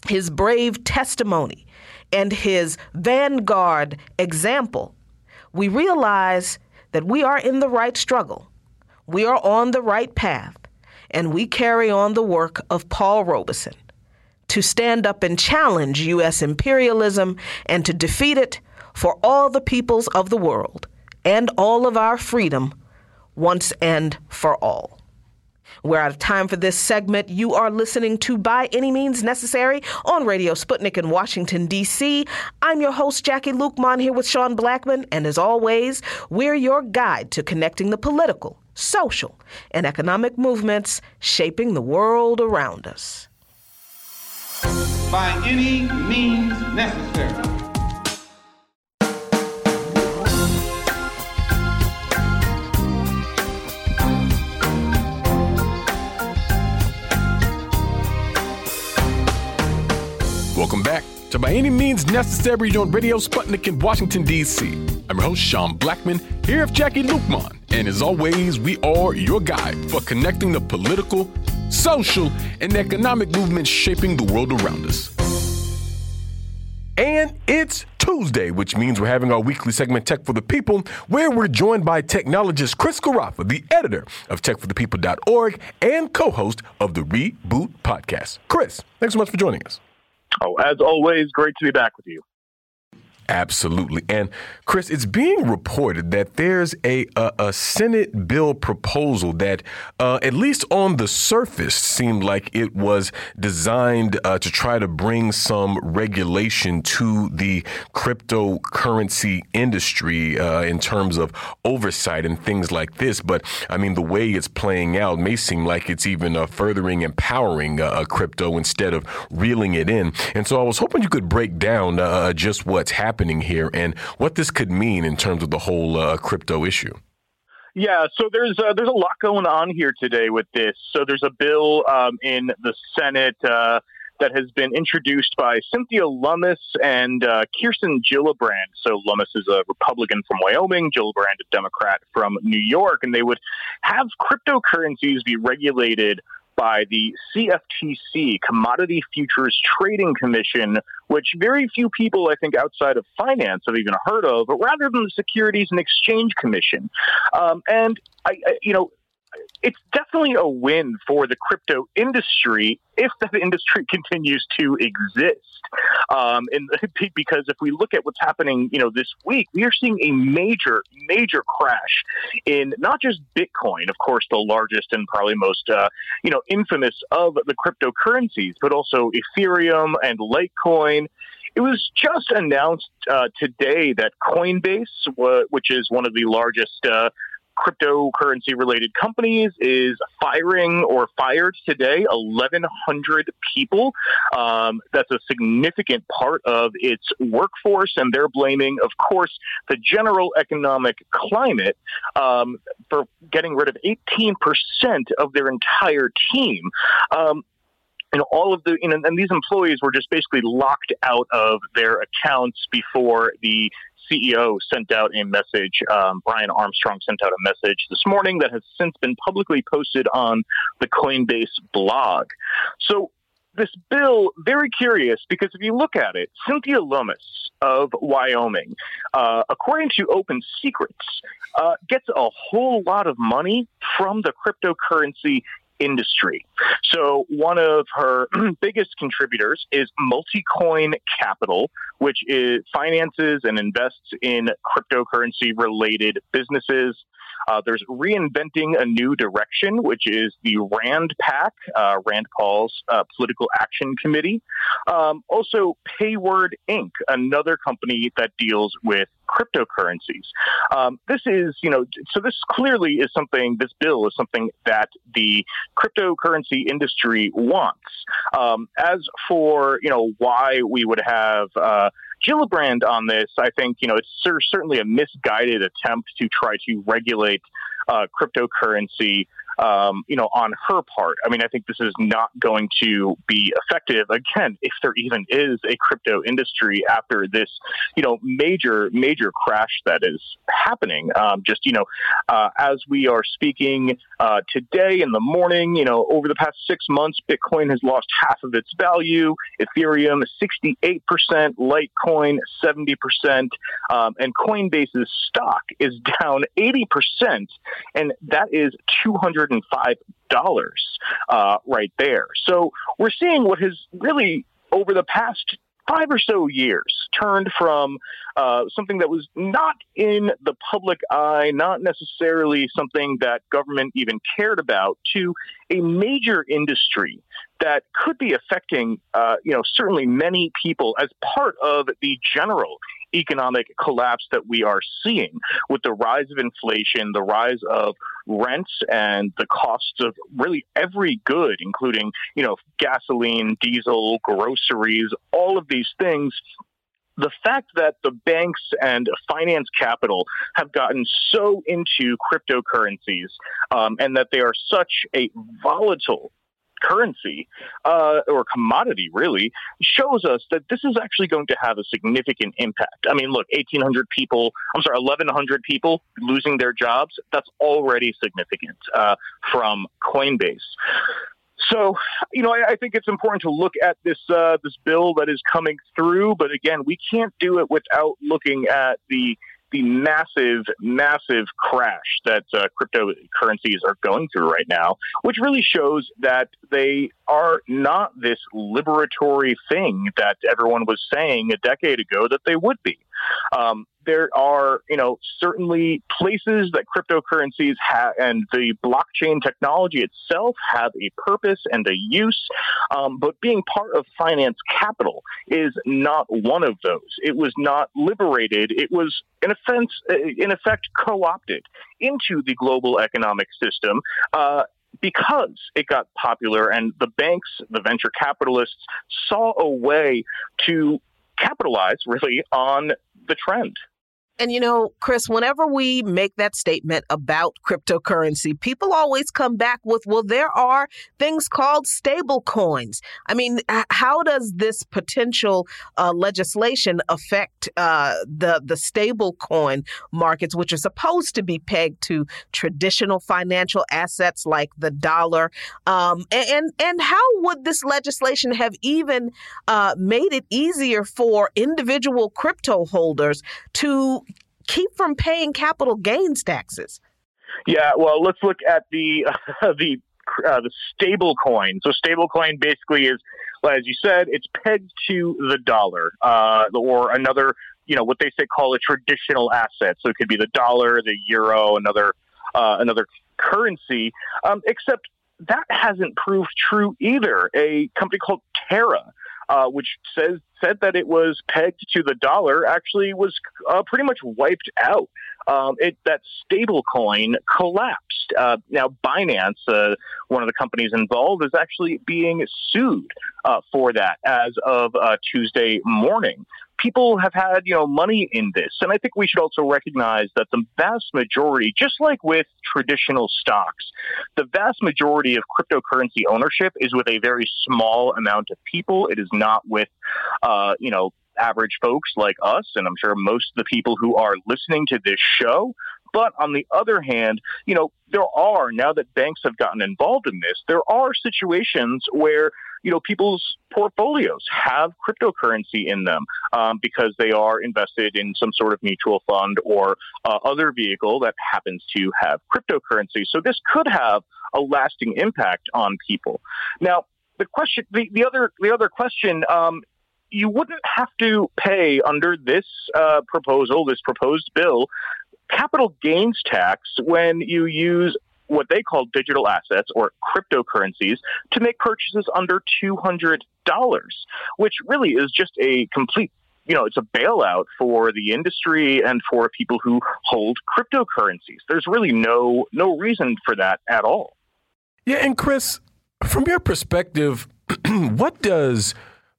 his brave testimony and his vanguard example, we realize that we are in the right struggle. We are on the right path, and we carry on the work of Paul Robeson to stand up and challenge U.S. imperialism and to defeat it for all the peoples of the world and all of our freedom once and for all. We're out of time for this segment. You are listening to By Any Means Necessary on Radio Sputnik in Washington, D.C. I'm your host, Jacquie Luqman, here with Sean Blackmon. And as always, we're your guide to connecting the political, social, and economic movements shaping the world around us. By any means necessary. By Any Means Necessary on Radio Sputnik in Washington, D.C. I'm your host, Sean Blackmon, here with Jacquie Luqman. And as always, we are your guide for connecting the political, social, and economic movements shaping the world around us. And it's Tuesday, which means we're having our weekly segment Tech for the People, where we're joined by technologist Chris Garaffa, the editor of techforthepeople.org and co-host of the Reboot podcast. Chris, thanks so much for joining us. Oh, as always, great to be back with you. Absolutely. And Chris, it's being reported that there's a a, a Senate bill proposal that, uh, at least on the surface, seemed like it was designed uh, to try to bring some regulation to the cryptocurrency industry uh, in terms of oversight and things like this. But I mean, the way it's playing out may seem like it's even uh, furthering empowering uh, crypto instead of reeling it in. And so I was hoping you could break down uh, just what's happening here and what this could mean in terms of the whole uh, crypto issue. Yeah, so there's uh, there's a lot going on here today with this. So there's a bill um, in the Senate uh, that has been introduced by Cynthia Lummis and uh, Kirsten Gillibrand. So Lummis is a Republican from Wyoming, Gillibrand a Democrat from New York, and they would have cryptocurrencies be regulated by the CFTC, Commodity Futures Trading Commission, which very few people, I think, outside of finance have even heard of, but rather than the Securities and Exchange Commission. Um, and I, I, you know, it's definitely a win for the crypto industry if that industry continues to exist. Um, and because if we look at what's happening, you know, this week, we are seeing a major, major crash in not just Bitcoin, of course, the largest and probably most, uh, you know, infamous of the cryptocurrencies, but also Ethereum and Litecoin. It was just announced uh, today that Coinbase, which is one of the largest uh, cryptocurrency related companies is firing or fired today 1,100 people. Um, that's a significant part of its workforce, and they're blaming, of course, the general economic climate um, for getting rid of 18% of their entire team. Um, know, all of the, you know, and these employees were just basically locked out of their accounts before the CEO sent out a message. Um, Brian Armstrong sent out a message this morning that has since been publicly posted on the Coinbase blog. So this bill very curious because if you look at it, Cynthia Lummis of Wyoming, uh, according to Open Secrets, uh, gets a whole lot of money from the cryptocurrency industry. So one of her biggest contributors is Multicoin Capital, which finances and invests in cryptocurrency related businesses. Uh, there's Reinventing a New Direction, which is the RAND PAC, uh, Rand Paul's uh, Political Action Committee. Um, also, Payward Inc., another company that deals with cryptocurrencies. Um, this is, you know, so this clearly is something, this bill is something that the cryptocurrency industry wants. Um, as for, you know, why we would have, uh, Gillibrand on this, I think, you know, it's certainly a misguided attempt to try to regulate uh, cryptocurrency um, you know, on her part. I mean, I think this is not going to be effective again if there even is a crypto industry after this, you know, major major crash that is happening. Um, just you know, uh, as we are speaking uh, today in the morning, you know, over the past six months, Bitcoin has lost half of its value. Ethereum sixty eight percent, Litecoin seventy percent, um, and Coinbase's stock is down eighty percent, and that is two hundred $105 uh, right there. So we're seeing what has really, over the past five or so years, turned from uh, something that was not in the public eye, not necessarily something that government even cared about, to a major industry that could be affecting, uh, you know, certainly many people as part of the general economic collapse that we are seeing with the rise of inflation, the rise of rents and the costs of really every good, including, you know, gasoline, diesel, groceries, all of these things. The fact that the banks and finance capital have gotten so into cryptocurrencies um, and that they are such a volatile currency uh, or commodity really shows us that this is actually going to have a significant impact. I mean, look, 1,800 people, I'm sorry, 1,100 people losing their jobs, that's already significant uh, from Coinbase. So, you know, I, I, think it's important to look at this uh, this bill that is coming through. But again, we can't do it without looking at the the massive, massive crash that uh, cryptocurrencies are going through right now, which really shows that they are not this liberatory thing that everyone was saying a decade ago that they would be. Um, there are, you know, certainly places that cryptocurrencies have and the blockchain technology itself have a purpose and a use. Um, but being part of finance capital is not one of those. It was not liberated. It was, in, offense, in effect, co opted into the global economic system. Uh, because it got popular and the banks, the venture capitalists saw a way to capitalize really on the trend. And you know, Chris, whenever we make that statement about cryptocurrency, people always come back with, well, there are things called stable coins. I mean, how does this potential uh, legislation affect uh, the, the stable coin markets, which are supposed to be pegged to traditional financial assets like the dollar? Um, and, and how would this legislation have even uh, made it easier for individual crypto holders to keep from paying capital gains taxes? Yeah, well, let's look at the uh, the uh, the stable coin. So stable coin basically is, as you said, it's pegged to the dollar uh, or another, you know, what they say call a traditional asset. So it could be the dollar, the euro, another uh, another currency. Um, except that hasn't proved true either. A company called Terra uh, which says said that it was pegged to the dollar, actually was uh, pretty much wiped out. Um, it, that stable coin collapsed. Uh, now, Binance, uh, one of the companies involved, is actually being sued uh, for that as of uh, Tuesday morning people have had, you know, money in this. And I think we should also recognize that the vast majority, just like with traditional stocks, the vast majority of cryptocurrency ownership is with a very small amount of people. It is not with, uh, you know, average folks like us, and I'm sure most of the people who are listening to this show but on the other hand, you know, there are, now that banks have gotten involved in this, there are situations where, you know, people's portfolios have cryptocurrency in them um, because they are invested in some sort of mutual fund or uh, other vehicle that happens to have cryptocurrency. So this could have a lasting impact on people. Now, the question, the, the other, the other question um, you wouldn't have to pay under this uh, proposal, this proposed bill, capital gains tax when you use what they call digital assets or cryptocurrencies to make purchases under $200, which really is just a complete you know, it's a bailout for the industry and for people who hold cryptocurrencies. There's really no no reason for that at all. Yeah, and Chris, from your perspective, what does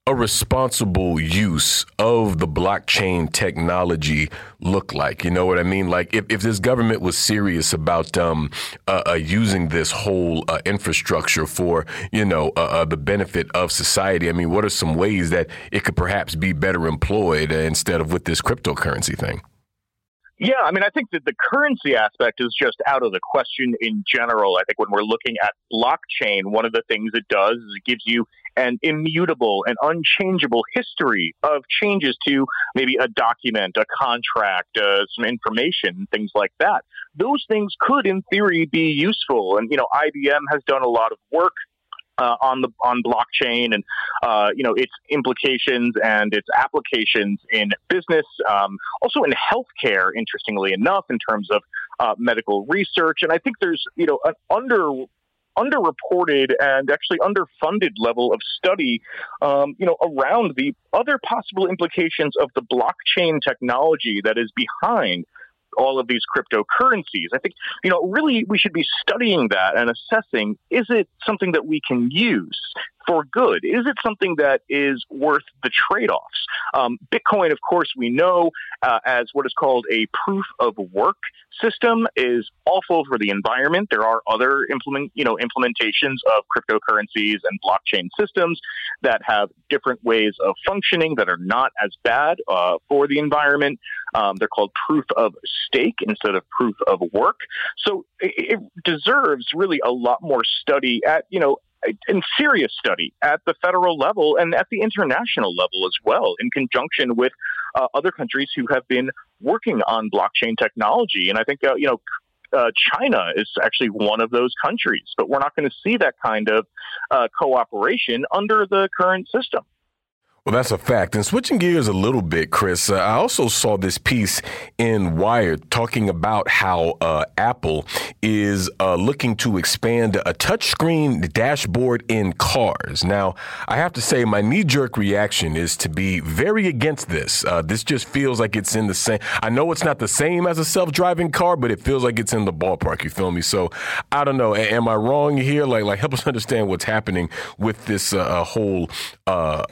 a responsible use of the blockchain technology look like? You know what I mean? Like if, if this government was serious about um, uh, uh, using this whole uh, infrastructure for, you know, uh, uh, the benefit of society, I mean, what are some ways that it could perhaps be better employed instead of with this cryptocurrency thing? Yeah, I mean, I think that the currency aspect is just out of the question in general. I think when we're looking at blockchain, one of the things it does is it gives you an immutable and unchangeable history of changes to maybe a document, a contract, uh, some information, things like that. Those things could, in theory, be useful. And, you know, IBM has done a lot of work uh, on the on blockchain and uh, you know its implications and its applications in business, um, also in healthcare. Interestingly enough, in terms of uh, medical research, and I think there's you know an under underreported and actually underfunded level of study, um, you know, around the other possible implications of the blockchain technology that is behind all of these cryptocurrencies. I think, you know, really we should be studying that and assessing is it something that we can use for good? Is it something that is worth the trade offs? Um, Bitcoin, of course, we know uh, as what is called a proof of work system is awful for the environment. There are other implement, you know, implementations of cryptocurrencies and blockchain systems that have different ways of functioning that are not as bad uh, for the environment. Um, they're called proof of stake instead of proof of work. So it, deserves really a lot more study at, you know, and serious study at the federal level and at the international level as well, in conjunction with uh, other countries who have been working on blockchain technology. And I think, uh, you know, uh, China is actually one of those countries, but we're not going to see that kind of uh, cooperation under the current system. Well, that's a fact. And switching gears a little bit, Chris, uh, I also saw this piece in Wired talking about how uh, Apple is uh, looking to expand a touchscreen dashboard in cars. Now, I have to say, my knee jerk reaction is to be very against this. Uh, this just feels like it's in the same. I know it's not the same as a self driving car, but it feels like it's in the ballpark. You feel me? So I don't know. A- am I wrong here? Like, like help us understand what's happening with this uh, whole uh,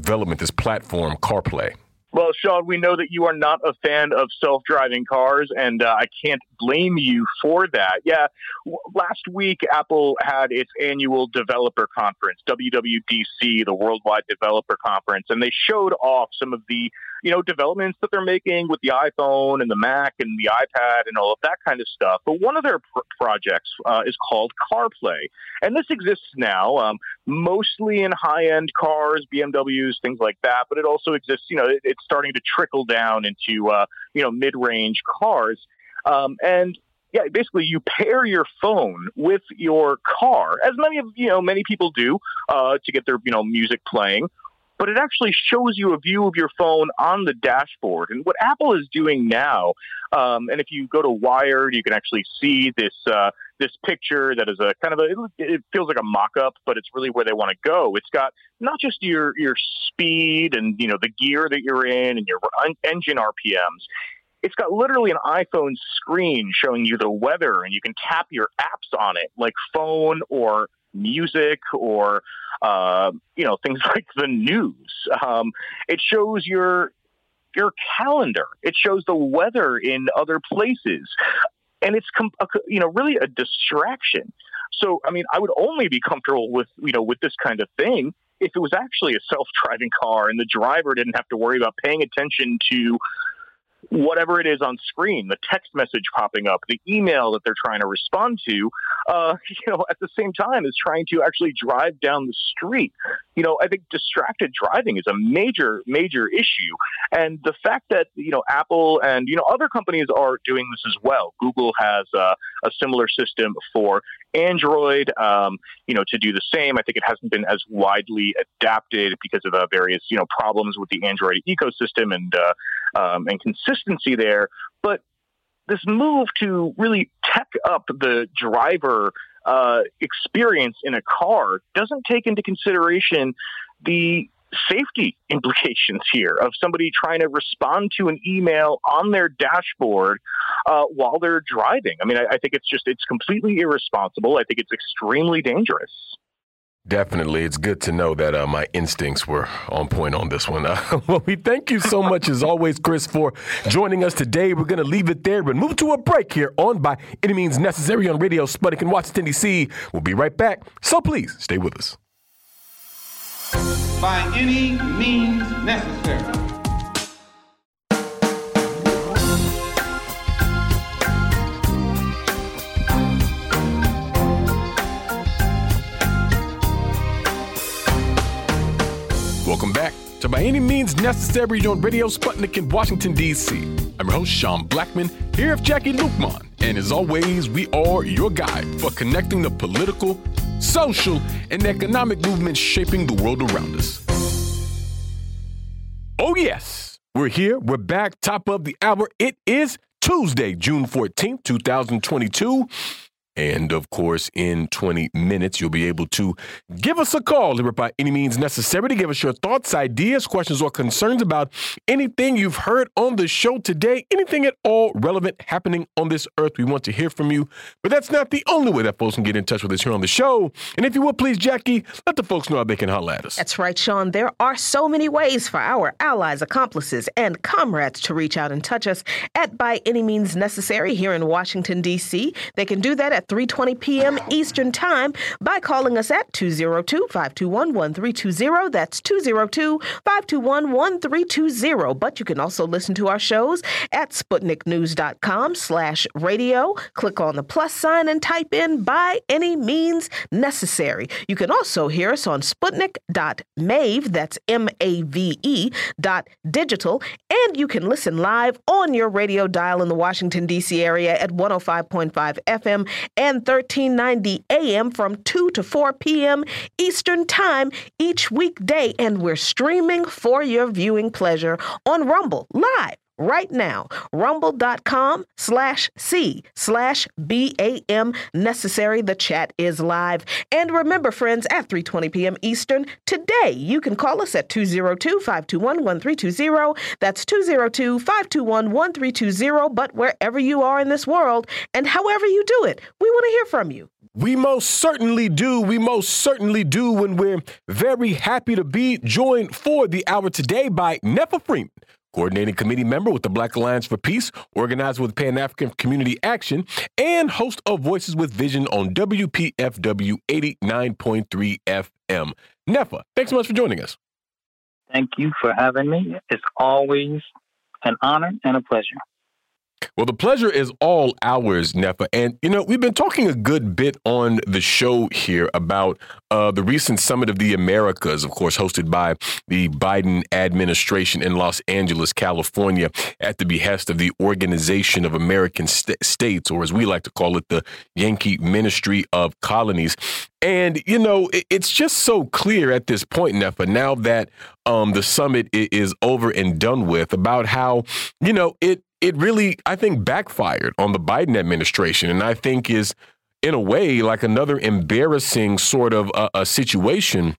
development, this platform, CarPlay? Well, Sean, we know that you are not a fan of self-driving cars, and uh, I can't blame you for that. Yeah, w- last week Apple had its annual developer conference, WWDC, the Worldwide Developer Conference, and they showed off some of the you know developments that they're making with the iPhone and the Mac and the iPad and all of that kind of stuff. But one of their pr- projects uh, is called CarPlay, and this exists now um, mostly in high-end cars, BMWs, things like that. But it also exists, you know, it, it's starting to trickle down into uh, you know mid-range cars, um, and yeah, basically you pair your phone with your car, as many of you know many people do, uh, to get their you know music playing. But it actually shows you a view of your phone on the dashboard. And what Apple is doing now, um, and if you go to Wired, you can actually see this uh, this picture that is a kind of a it feels like a mock-up, but it's really where they want to go. It's got not just your your speed and you know the gear that you're in and your engine RPMs it's got literally an iPhone screen showing you the weather, and you can tap your apps on it, like phone or music or uh, you know things like the news. Um, it shows your your calendar. It shows the weather in other places, and it's you know really a distraction. So I mean, I would only be comfortable with you know with this kind of thing if it was actually a self-driving car and the driver didn't have to worry about paying attention to whatever it is on screen, the text message popping up, the email that they're trying to respond to, uh, you know, at the same time is trying to actually drive down the street. You know, I think distracted driving is a major, major issue. And the fact that, you know, Apple and, you know, other companies are doing this as well. Google has uh, a similar system for Android, um, you know, to do the same. I think it hasn't been as widely adapted because of the various, you know, problems with the Android ecosystem and uh, um, and consistency there. But this move to really tech up the driver uh, experience in a car doesn't take into consideration the safety implications here of somebody trying to respond to an email on their dashboard uh, while they're driving. I mean, I, I think it's just it's completely irresponsible. I think it's extremely dangerous. Definitely. It's good to know that uh, my instincts were on point on this one. Uh, well, we thank you so much, as always, Chris, for joining us today. We're going to leave it there, but move to a break here on By Any Means Necessary on Radio Sputnik in Washington, D.C. We'll be right back. So please stay with us by any means necessary. To By Any Means Necessary on Radio Sputnik in Washington, D.C. I'm your host, Sean Blackmon, here with Jacquie Luqman. And as always, we are your guide for connecting the political, social, and economic movements shaping the world around us. Oh, yes, we're here. We're back, top of the hour. It is Tuesday, June 14th, 2022. And of course, in 20 minutes, you'll be able to give us a call here by any means necessary to give us your thoughts, ideas, questions, or concerns about anything you've heard on the show today, anything at all relevant happening on this earth. We want to hear from you. But that's not the only way that folks can get in touch with us here on the show. And if you will, please, Jacquie, let the folks know how they can holler at us. That's right, Sean. There are so many ways for our allies, accomplices, and comrades to reach out and touch us at By Any Means Necessary here in Washington, D.C. They can do that at 3:20 p.m. Eastern Time by calling us at 202-521-1320. That's 202-521-1320. But you can also listen to our shows at sputniknews.com slash radio. Click on the plus sign and type in by any means necessary. You can also hear us on sputnik.mave, that's M-A-V-E, dot digital, and you can listen live on your radio dial in the Washington, D.C. area at 105.5 FM and 1390 AM from 2 to 4 p.m. Eastern Time each weekday. And we're streaming for your viewing pleasure on Rumble live right now. Rumble.com slash C slash BAM necessary. The chat is live. And remember, friends, at 3.20 p.m. Eastern today, you can call us at 202-521-1320. That's 202-521-1320. But wherever you are in this world and however you do it, we want to hear from you. We most certainly do. We most certainly do. When we're very happy to be joined for the hour today by Netfa Freeman coordinating committee member with the Black Alliance for Peace, organizer with Pan African Community Action, and host of Voices with Vision on WPFW 89.3 FM. Netfa, thanks so much for joining us. Thank you for having me. It's always an honor and a pleasure. Well, the pleasure is all ours, Netfa. And, you know, we've been talking a good bit on the show here about uh, the recent Summit of the Americas, of course, hosted by the Biden administration in Los Angeles, California, at the behest of the Organization of American St- States, or as we like to call it, the Yankee Ministry of Colonies. And, you know, it, it's just so clear at this point, Netfa, now that um, the summit is over and done with, about how, you know, it it really, I think, backfired on the Biden administration. And I think is, in a way, like another embarrassing sort of uh, a situation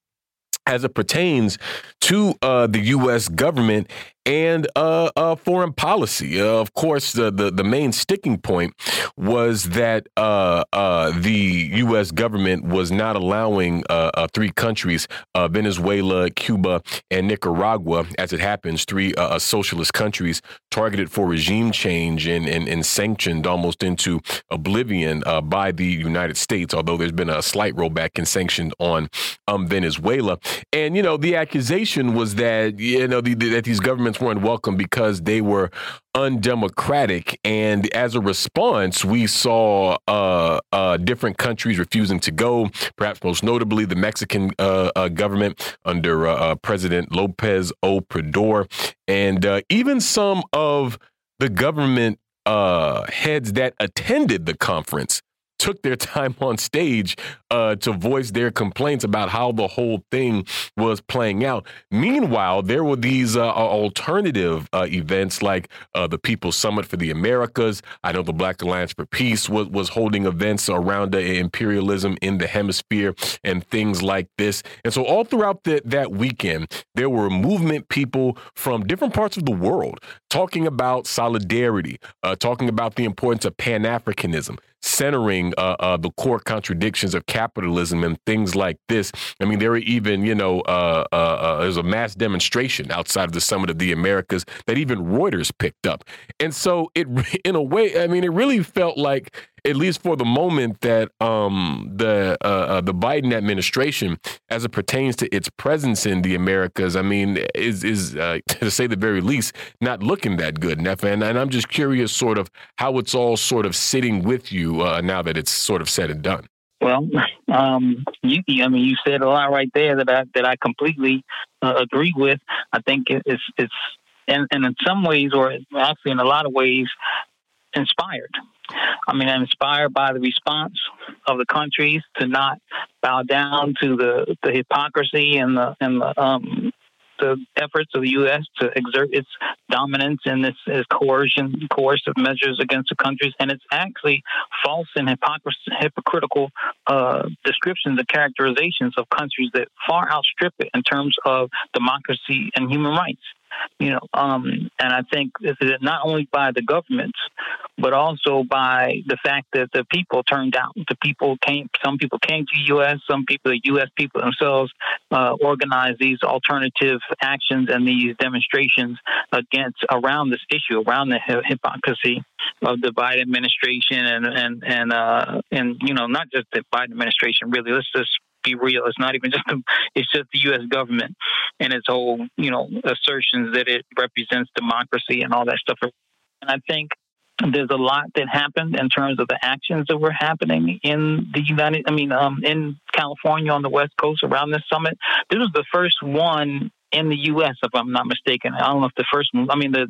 as it pertains to uh, the U.S. government and uh, uh, foreign policy. Uh, of course, the, the, the main sticking point was that uh, uh, the U.S. government was not allowing uh, three countries, Venezuela, Cuba, and Nicaragua, as it happens, three socialist countries targeted for regime change and, and, and sanctioned almost into oblivion by the United States, although there's been a slight rollback in sanctions on um, Venezuela. And, you know, the accusation was that, you know, the, that these governments weren't welcome because they were undemocratic. And as a response, we saw uh, uh, different countries refusing to go, perhaps most notably the Mexican uh, uh government under uh, uh, President Lopez Obrador, and even some of the government heads that attended the conference took their time on stage uh, to voice their complaints about how the whole thing was playing out. Meanwhile, there were these uh, alternative uh, events like uh, the People's Summit for the Americas. I know the Black Alliance for Peace was, was holding events around imperialism in the hemisphere and things like this. And so, all throughout the, that weekend, there were movement people from different parts of the world talking about solidarity, uh, talking about the importance of Pan Africanism centering uh, the core contradictions of capitalism and things like this. I mean, there were even, you know, uh, uh, uh, there's a mass demonstration outside of the Summit of the Americas that even Reuters picked up. And so it, in a way, I mean, it really felt like at least for the moment, that um, the uh, uh, the Biden administration, as it pertains to its presence in the Americas, I mean, is is uh, to say the very least not looking that good. And, and I'm just curious, sort of, how it's all sort of sitting with you now that it's sort of said and done. Well, um, you, I mean, you said a lot right there that I that I completely uh, agree with. I think it's it's and, and in some ways, or actually in a lot of ways, inspired. I mean, I'm inspired by the response of the countries to not bow down to the, the hypocrisy and the and the um, the efforts of the U.S. to exert its dominance in this, this coercion, coercive measures against the countries, and it's actually false and hypocritical uh, descriptions and characterizations of countries that far outstrip it in terms of democracy and human rights you know, um, and I think not only by the governments, but also by the fact that the people turned out. The people came. Some people came to the U.S. Some people, the U.S. people themselves, uh, organized these alternative actions and these demonstrations against around this issue, around the hypocrisy of the Biden administration, and and and uh, and you know, not just the Biden administration. Really, let's just be real. It's not even just the, it's just the U.S. government and its whole you know assertions that it represents democracy and all that stuff. And I think there's a lot that happened in terms of the actions that were happening in the United. I mean, um, in California on the West Coast around this summit. This was the first one in the U.S. If I'm not mistaken. I don't know if the first one. I mean the.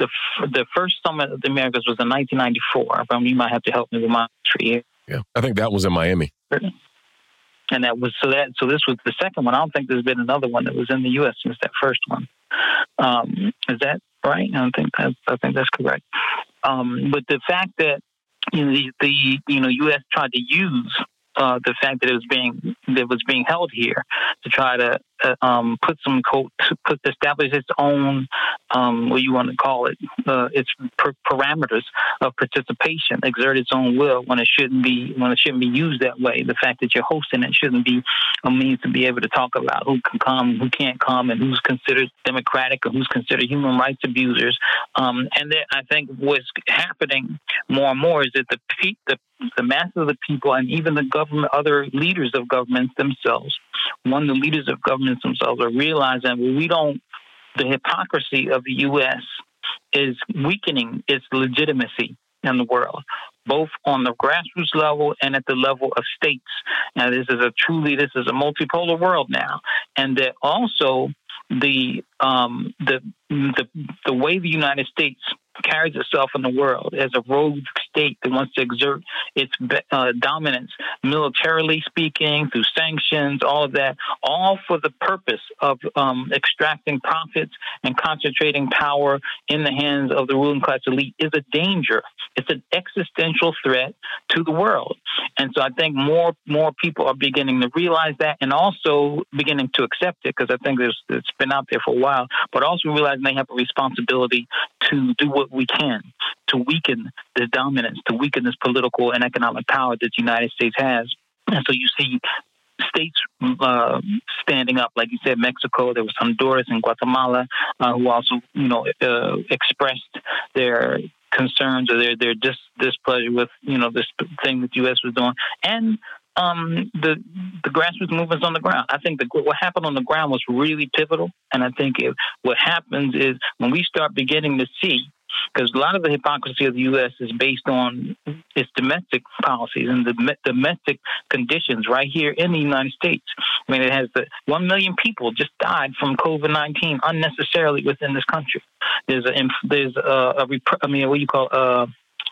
The, the first summit of the Americas was in 1994. I mean, you might have to help me with my history. Yeah, I think that was in Miami and that was so that so this was the second one. I don't think there's been another one that was in the U.S. since that first one. Um, is that right? I don't think that's, I think that's correct. Um, but the fact that you know the, the you know U.S. tried to use uh, the fact that it was being that was being held here to try to um, put some code, put establish its own um, what you want to call it, uh, its per- parameters of participation, exert its own will when it shouldn't be when it shouldn't be used that way. The fact that you're hosting it shouldn't be a means to be able to talk about who can come, who can't come, and who's considered democratic or who's considered human rights abusers. Um, and then I think what's happening more and more is that the the the mass of the people and even the government, other leaders of governments themselves, one, the leaders of themselves are realizing we don't, the hypocrisy of the U.S. is weakening its legitimacy in the world, both on the grassroots level and at the level of states. Now, this is a truly, this is a multipolar world now. And that also the, um, the, the, the way the United States carries itself in the world as a rogue state that wants to exert its uh, dominance, militarily speaking, through sanctions, all of that, all for the purpose of um, extracting profits and concentrating power in the hands of the ruling class elite, is a danger. It's an existential threat to the world. And so I think more more people are beginning to realize that and also beginning to accept it because I think it's been out there for a while, but also realizing they have a responsibility to do what we can to weaken this dominance, to weaken this political and economic power that the United States has. And so you see states uh, standing up, like you said, Mexico. There was Honduras and Guatemala uh, who also, you know, uh, expressed their concerns or their their dis- displeasure with, you know, this thing that the U.S. was doing, and um, the the grassroots movements on the ground. I think the, what happened on the ground was really pivotal, and I think it, what happens is when we start beginning to see because a lot of the hypocrisy of the U.S. is based on its domestic policies and the domestic conditions right here in the United States. I mean, it has the one million people just died from COVID nineteen unnecessarily within this country. There's a there's a, a I mean, what do you call uh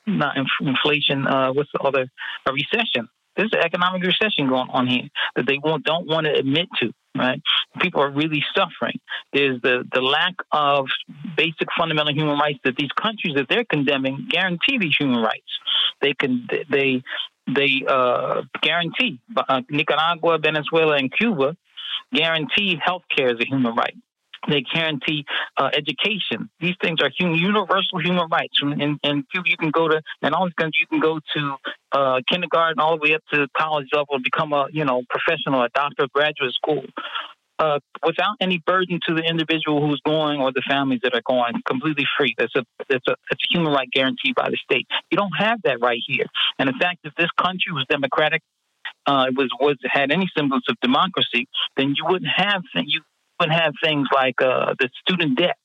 not inflation? Uh, what's the other a recession? There's an economic recession going on here that they won't, don't want to admit to. Right, people are really suffering. There's the the lack of basic fundamental human rights that these countries that they're condemning guarantee these human rights. They can they they uh, guarantee uh, Nicaragua, Venezuela, and Cuba guarantee health care as a human right. They guarantee uh, education. These things are human, universal human rights. And, and you can go to, and all these countries, you can go to uh, kindergarten all the way up to college level and become a, you know, professional, a doctor, graduate school. Uh, without any burden to the individual who's going or the families that are going, completely free. That's a that's a it's a human right guaranteed by the state. You don't have that right here. And in fact, if this country was democratic, uh, was was had any semblance of democracy, then you wouldn't have you wouldn't have things like uh, the student debt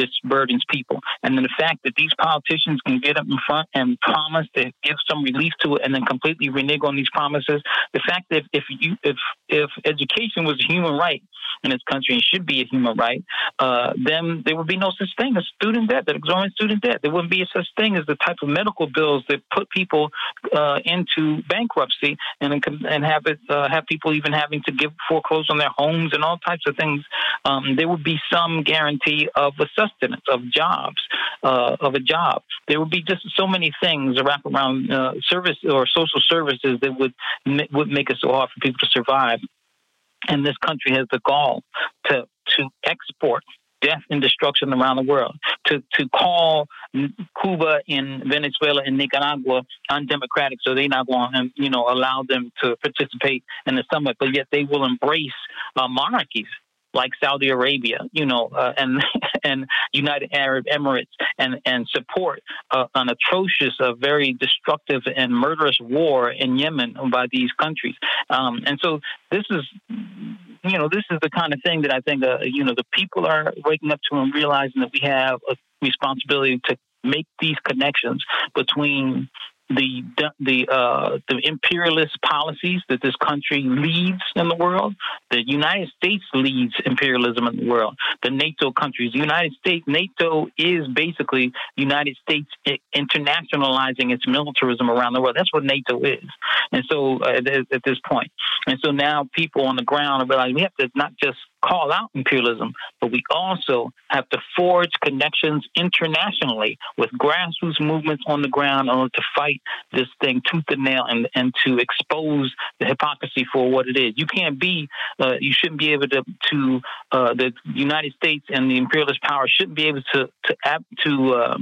this burdens people. And then the fact that these politicians can get up in front and promise to give some relief to it and then completely renege on these promises. The fact that if you if if education was a human right in this country and should be a human right, uh, then there would be no such thing as student debt, that exorbitant student debt. There wouldn't be such thing as the type of medical bills that put people uh, into bankruptcy and and have it uh, have people even having to give foreclose on their homes and all types of things. Um, there would be some guarantee of a sustenance of jobs, uh, of a job. There would be just so many things wrap around uh, service or social services that would would make it so hard for people to survive. And this country has the gall to to export death and destruction around the world. To to call Cuba and Venezuela and Nicaragua undemocratic, so they're not going to you know allow them to participate in the summit, but yet they will embrace uh, monarchies like Saudi Arabia, you know, uh, and and United Arab Emirates, and and support uh, an atrocious, uh, very destructive and murderous war in Yemen by these countries. Um, and so this is. You know, this is the kind of thing that I think, uh, you know, the people are waking up to and realizing that we have a responsibility to make these connections between the the uh, the imperialist policies that this country leads in the world. The United States leads imperialism in the world. The NATO countries, the United States, NATO is basically United States internationalizing its militarism around the world. That's what NATO is. And so uh, at, this point, and so now people on the ground are realizing we have to not just call out imperialism, but we also have to forge connections internationally with grassroots movements on the ground in order to fight this thing tooth and nail and, and to expose the hypocrisy for what it is. You can't be, uh, you shouldn't be able to, to uh, the United States and the imperialist power shouldn't be able to, to, to, uh,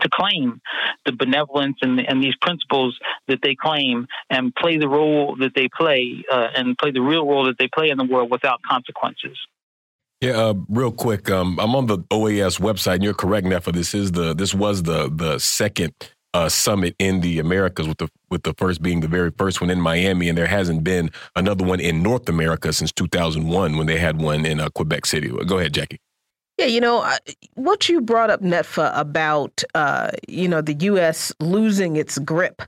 to claim the benevolence and, and these principles that they claim and play the role that they play uh, and play the real role that they play in the world without consequences. Yeah, uh, real quick. Um, I'm on the OAS website, and you're correct, Netfa. This is the this was the the second uh, summit in the Americas, with the with the first being the very first one in Miami, and there hasn't been another one in North America since 2001 when they had one in uh, Quebec City. Go ahead, Jacquie. Yeah, you know, what you brought up, Netfa, about, uh, you know, the U.S. losing its grip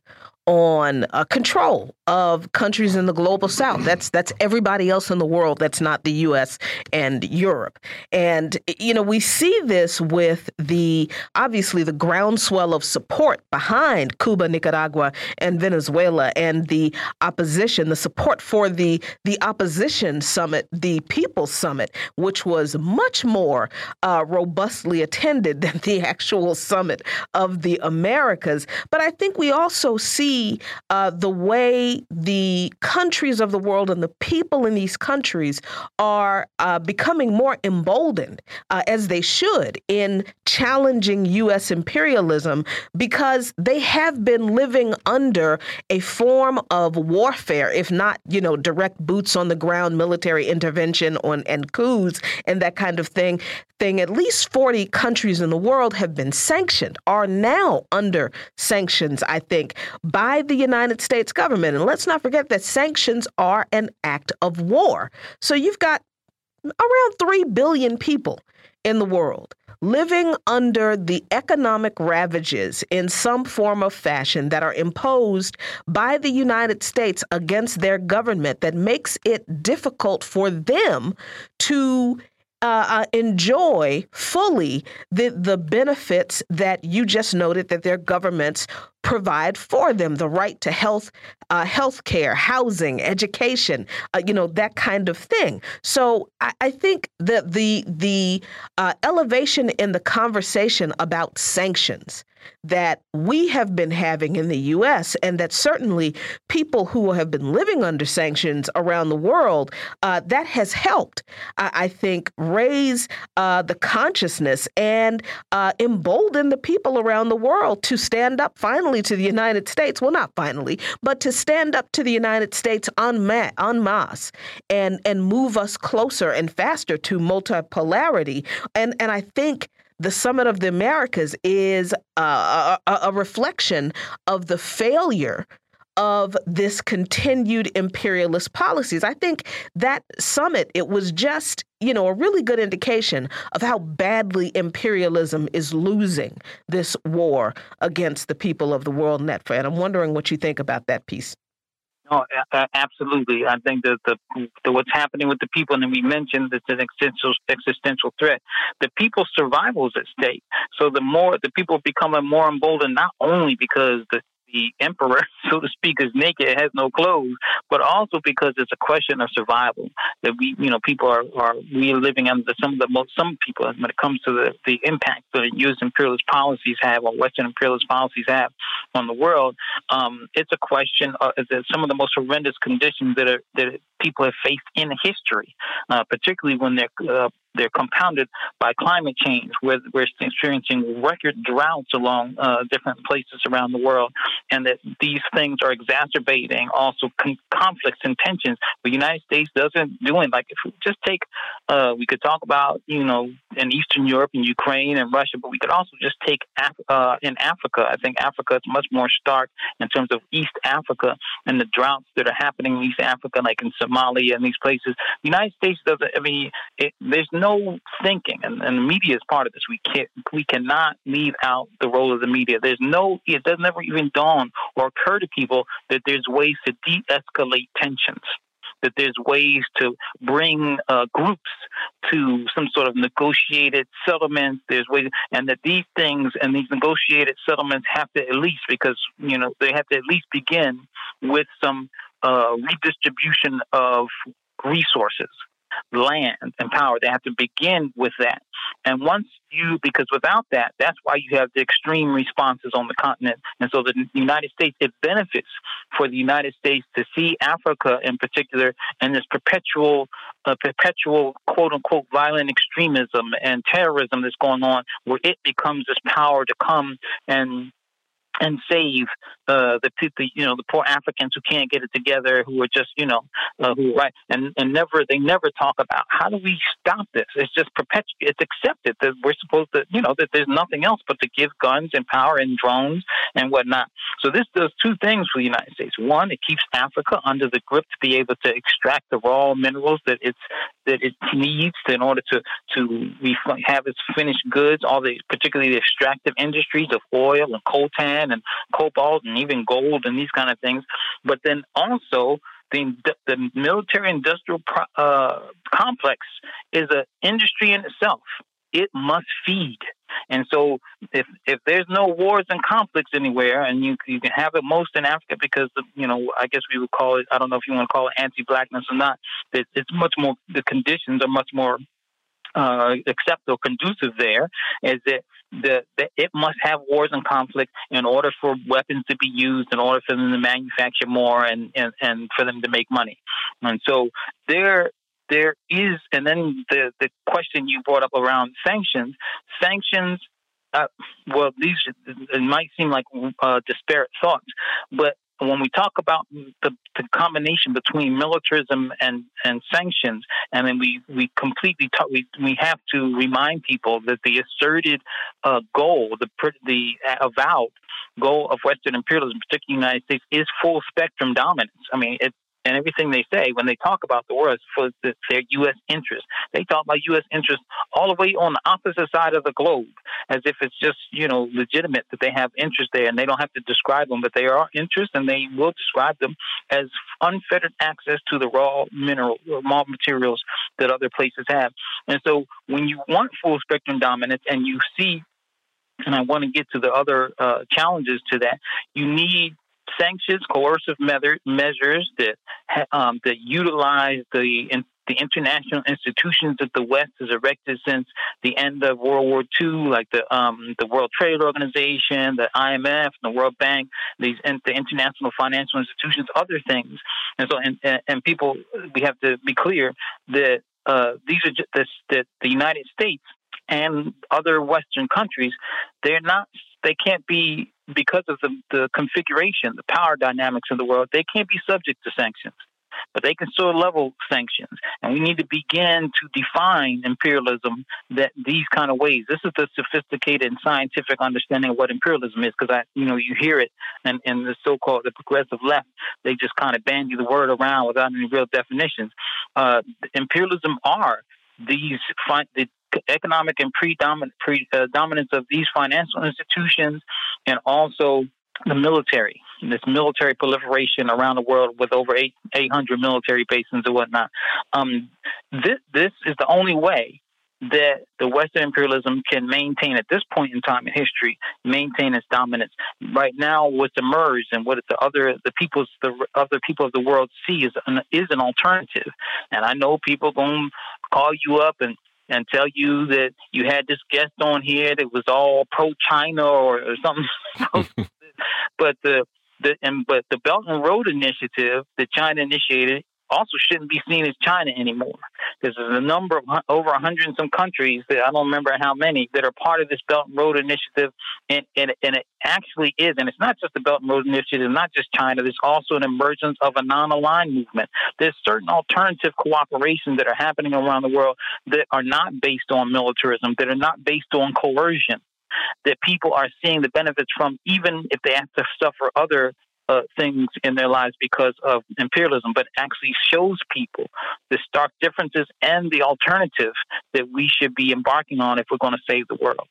on uh, control of countries in the global south. That's that's everybody else in the world that's not the US and Europe. And you know, we see this with the obviously the groundswell of support behind Cuba, Nicaragua, and Venezuela and the opposition, the support for the the opposition summit, the People's Summit, which was much more uh, robustly attended than the actual summit of the Americas. But I think we also see uh, the way the countries of the world and the people in these countries are uh, becoming more emboldened, uh, as they should, in challenging U.S. imperialism because they have been living under a form of warfare, if not, you know, direct boots on the ground military intervention on and coups and that kind of thing. Thing at least 40 countries in the world have been sanctioned, are now under sanctions, I think, by the United States government. And let's not forget that sanctions are an act of war. So you've got around 3 billion people in the world living under the economic ravages in some form of fashion that are imposed by the United States against their government that makes it difficult for them to uh, uh, enjoy fully the the benefits that you just noted that their governments provide for them the right to health uh, health care housing education uh, you know that kind of thing. So i, I think that the the uh, elevation in the conversation about sanctions that we have been having in the U.S., and that certainly people who have been living under sanctions around the world, uh, that has helped, I, I think, raise uh, the consciousness and uh, embolden the people around the world to stand up finally to the United States. Well, not finally, but to stand up to the United States en, ma- en masse and, and move us closer and faster to multipolarity. And, and I think the Summit of the Americas is a, a reflection of the failure of this continued imperialist policies. I think that summit it was just, you know, a really good indication of how badly imperialism is losing this war against the people of the world net and I'm wondering what you think about that piece. Oh, absolutely. I think that the, the, what's happening with the people, and we mentioned it's an existential existential threat. The people's survival is at stake. So the more the people become more emboldened, not only because the the emperor, so to speak, is naked, has no clothes, but also because it's a question of survival. That we, you know, people are, are we are living under some of the most, some people, when it comes to the, the impact that U.S. imperialist policies have or Western imperialist policies have on the world, um, it's a question of some of the most horrendous conditions that are, that people have faced in history, uh, particularly when they're uh, they're compounded by climate change, where we're experiencing record droughts along uh, different places around the world, and that these things are exacerbating also con- conflicts and tensions. The United States doesn't do it. Like if we just take, uh, we could talk about you know in Eastern Europe and Ukraine and Russia, but we could also just take Af- uh, in Africa. I think Africa is much more stark in terms of East Africa and the droughts that are happening in East Africa, like in Somalia and these places. The United States doesn't. I mean, it, there's thinking, and, and the media is part of this. We can't, we cannot leave out the role of the media. There's no, it does never even dawn or occur to people that there's ways to de-escalate tensions that there's ways to bring uh, groups to some sort of negotiated settlements. There's ways, and that these things and these negotiated settlements have to at least, because you know, they have to at least begin with some uh, redistribution of resources land and power. They have to begin with that. And once you, because without that, that's why you have the extreme responses on the continent. And so the United States, it benefits for the United States to see Africa in particular in this perpetual, uh, perpetual quote unquote violent extremism and terrorism that's going on, where it becomes this power to come and and save uh, the people, you know, the poor Africans who can't get it together, who are just, you know, uh, who right, and and never they never talk about how do we stop this? It's just perpetual. It's accepted that we're supposed to, you know, that there's nothing else but to give guns and power and drones and whatnot. So this does two things for the United States. One, it keeps Africa under the grip to be able to extract the raw minerals that it's that it needs in order to to have its finished goods, all the particularly the extractive industries of oil and coltan and cobalt and even gold and these kind of things. But then also the the military industrial uh, complex is an industry in itself. It must feed. And so, if if there's no wars and conflicts anywhere, and you you can have it most in Africa because you know I guess we would call it I don't know if you want to call it anti-blackness or not. It, it's much more the conditions are much more uh, acceptable, conducive there. Is that the, the, it must have wars and conflict in order for weapons to be used, in order for them to manufacture more, and and, and for them to make money. And so there there is, and then the, the question you brought up around sanctions, sanctions, uh, well, these, it might seem like uh, disparate thoughts, but when we talk about the, the combination between militarism and, and sanctions, and then we, we completely talk, we, we have to remind people that the asserted uh, goal, the, the avowed goal of Western imperialism, particularly the United States, is full spectrum dominance. I mean, it, and everything they say when they talk about the world is for their U.S. interests. They talk about U.S. interests all the way on the opposite side of the globe, as if it's just you know legitimate that they have interest there, and they don't have to describe them, but they are interests, and they will describe them as unfettered access to the raw mineral, raw materials that other places have. And so, when you want full spectrum dominance, and you see and I want to get to the other uh, challenges to that. You need sanctions, coercive measures that um, that utilize the in, the international institutions that the West has erected since the end of World War II, like the um, the World Trade Organization, the IMF, the World Bank, these the international financial institutions, other things, and so and and people, we have to be clear that uh, these are just, that the United States and other Western countries, they're not, they can't be because of the, the configuration, the power dynamics in the world, they can't be subject to sanctions. But they can still level sanctions. And we need to begin to define imperialism that these kind of ways. This is the sophisticated and scientific understanding of what imperialism is, because I you know, you hear it and in the so called the progressive left, they just kind of bandy the word around without any real definitions. Uh, imperialism are these the economic and predominant predominance uh, of these financial institutions, and also the military, this military proliferation around the world with over eight, 800 military bases and whatnot. Um, this, this is the only way that the Western imperialism can maintain at this point in time in history, maintain its dominance. Right now, what's emerged and what the other the peoples the other people of the world see is an, is an alternative. And I know people going to call you up and and tell you that you had this guest on here that was all pro China or, or something. but the the and but the Belt and Road Initiative that China initiated also shouldn't be seen as China anymore because there's a number of over a hundred and some countries that I don't remember how many that are part of this Belt and Road Initiative, and, and, and it actually is, and it's not just the Belt and Road Initiative, not just China. There's also an emergence of a non-aligned movement. There's certain alternative cooperation that are happening around the world that are not based on militarism, that are not based on coercion that people are seeing the benefits from, even if they have to suffer other uh, things in their lives because of imperialism, but actually shows people the stark differences and the alternative that we should be embarking on if we're going to save the world.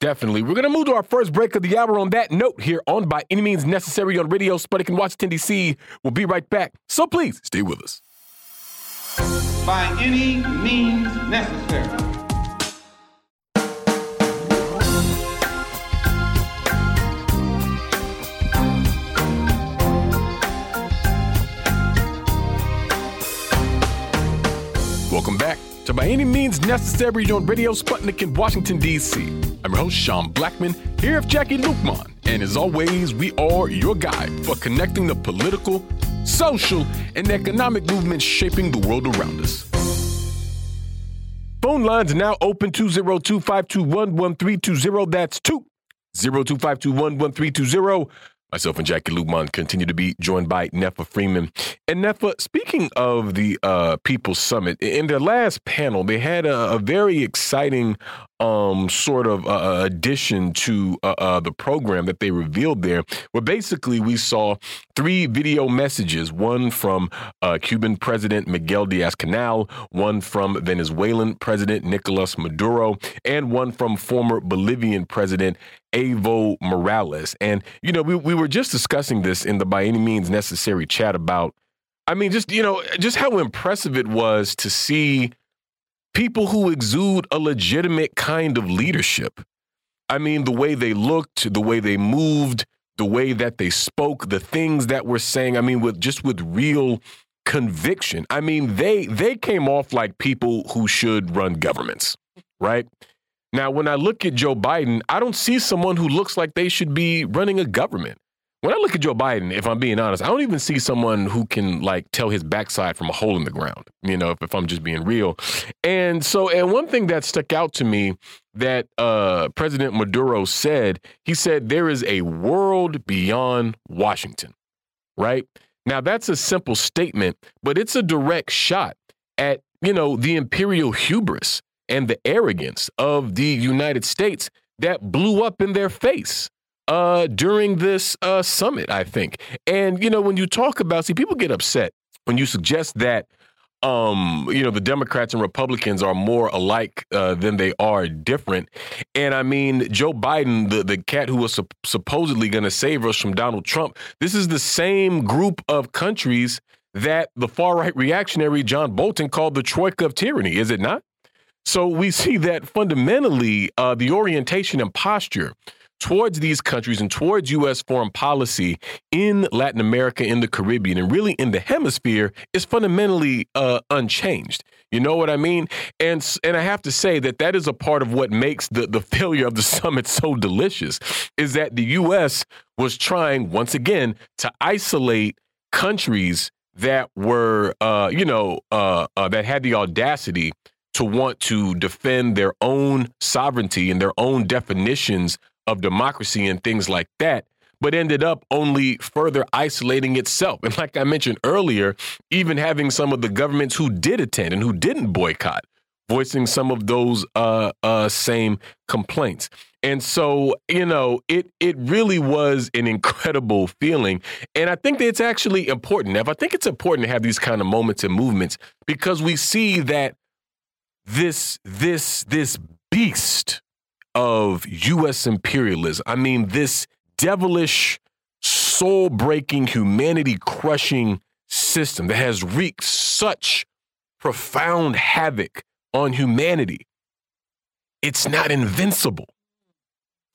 Definitely. We're going to move to our first break of the hour on that note here on By Any Means Necessary on Radio Sputnik in Washington, D.C. We'll be right back. So please stay with us. By any means necessary. Necessary on Radio Sputnik in Washington, D.C. I'm your host, Sean Blackmon, here with Jacquie Luqman. And as always, we are your guide for connecting the political, social, and economic movements shaping the world around us. Phone lines now open 202 521 1320. That's 202 521 1320. Myself and Jacquie Luqman continue to be joined by Netfa Freeman. And Netfa, speaking of the uh, People's Summit, in their last panel, they had a, a very exciting um, sort of uh, uh, addition to uh, uh, the program that they revealed there, where basically we saw three video messages one from uh, Cuban President Miguel Diaz Canel, one from Venezuelan President Nicolas Maduro, and one from former Bolivian President Evo Morales. And, you know, we, we were just discussing this in the by any means necessary chat about, I mean, just, you know, just how impressive it was to see people who exude a legitimate kind of leadership. I mean, the way they looked, the way they moved, the way that they spoke, the things that were saying, I mean, with just with real conviction. I mean, they they came off like people who should run governments, right? Now, when I look at Joe Biden, I don't see someone who looks like they should be running a government. When I look at Joe Biden, if I'm being honest, I don't even see someone who can like tell his backside from a hole in the ground, you know, if, if I'm just being real. And so, and one thing that stuck out to me that uh, President Maduro said, he said, there is a world beyond Washington, right? Now, that's a simple statement, but it's a direct shot at, you know, the imperial hubris and the arrogance of the United States that blew up in their face uh, during this uh, summit, I think. And, you know, when you talk about, see, people get upset when you suggest that, um, you know, the Democrats and Republicans are more alike uh, than they are different. And I mean, Joe Biden, the, the cat who was su- supposedly going to save us from Donald Trump, this is the same group of countries that the far right reactionary John Bolton called the troika of tyranny, is it not? So we see that fundamentally uh, the orientation and posture towards these countries and towards U.S. foreign policy in Latin America, in the Caribbean, and really in the hemisphere is fundamentally uh, unchanged. You know what I mean? And and I have to say that that is a part of what makes the the failure of the summit so delicious is that the U.S. was trying once again to isolate countries that were, uh, you know, uh, uh that had the audacity to want to defend their own sovereignty and their own definitions of democracy and things like that, but ended up only further isolating itself. And like I mentioned earlier, even having some of the governments who did attend and who didn't boycott voicing some of those uh, uh, same complaints. And so, you know, it it really was an incredible feeling. And I think that it's actually important. Now, I think it's important to have these kind of moments and movements because we see that this this this beast of U.S. imperialism. I mean, this devilish, soul breaking, humanity crushing system that has wreaked such profound havoc on humanity. It's not invincible,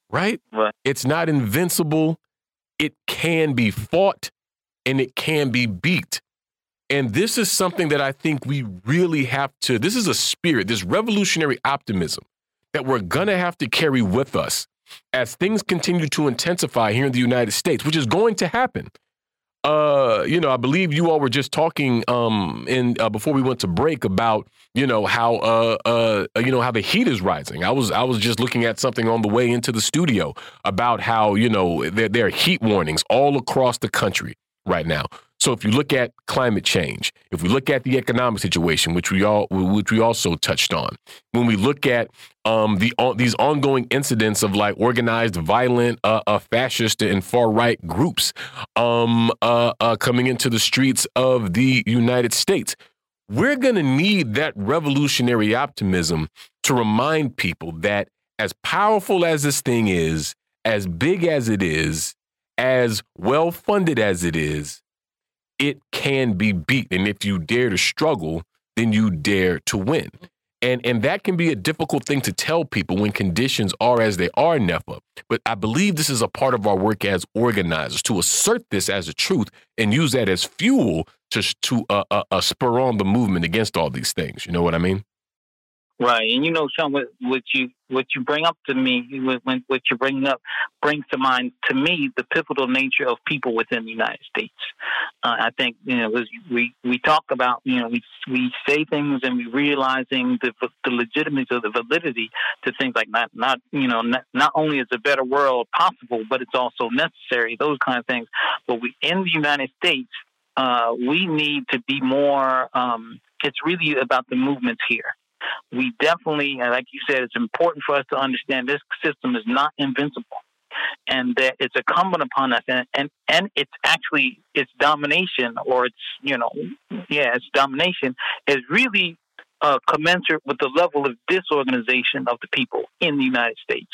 right? right? It's not invincible. It can be fought and it can be beat. And this is something that I think we really have to, this is a spirit, this revolutionary optimism that we're going to have to carry with us as things continue to intensify here in the United States, which is going to happen. Uh, you know, I believe you all were just talking um in uh, before we went to break about you know how uh uh you know how the heat is rising. I was I was just looking at something on the way into the studio about how you know there, there are heat warnings all across the country right now. So if you look at climate change, if we look at the economic situation, which we all which we also touched on, when we look at um, the uh, these ongoing incidents of like organized, violent, uh, uh, fascist and far right groups um, uh, uh, coming into the streets of the United States, we're going to need that revolutionary optimism to remind people that as powerful as this thing is, as big as it is, as well funded as it is, it can be beat. And if you dare to struggle, then you dare to win. And, and that can be a difficult thing to tell people when conditions are as they are, Netfa. But I believe this is a part of our work as organizers to assert this as a truth and use that as fuel to, to uh, uh, uh, spur on the movement against all these things. You know what I mean? Right, and you know, Sean, what, what you what you bring up to me, what you bring up brings to mind to me the pivotal nature of people within the United States. Uh, I think you know we we talk about you know we we say things and we realizing the the legitimacy or the validity to things like not not you know not, not only is a better world possible, but it's also necessary. Those kind of things. But we in the United States, uh, we need to be more. Um, it's really about the movements here we definitely, like you said, it's important for us to understand this system is not invincible and that it's incumbent upon us and, and and it's actually its domination or its you know yeah its domination is really uh, commensurate with the level of disorganization of the people in the United States.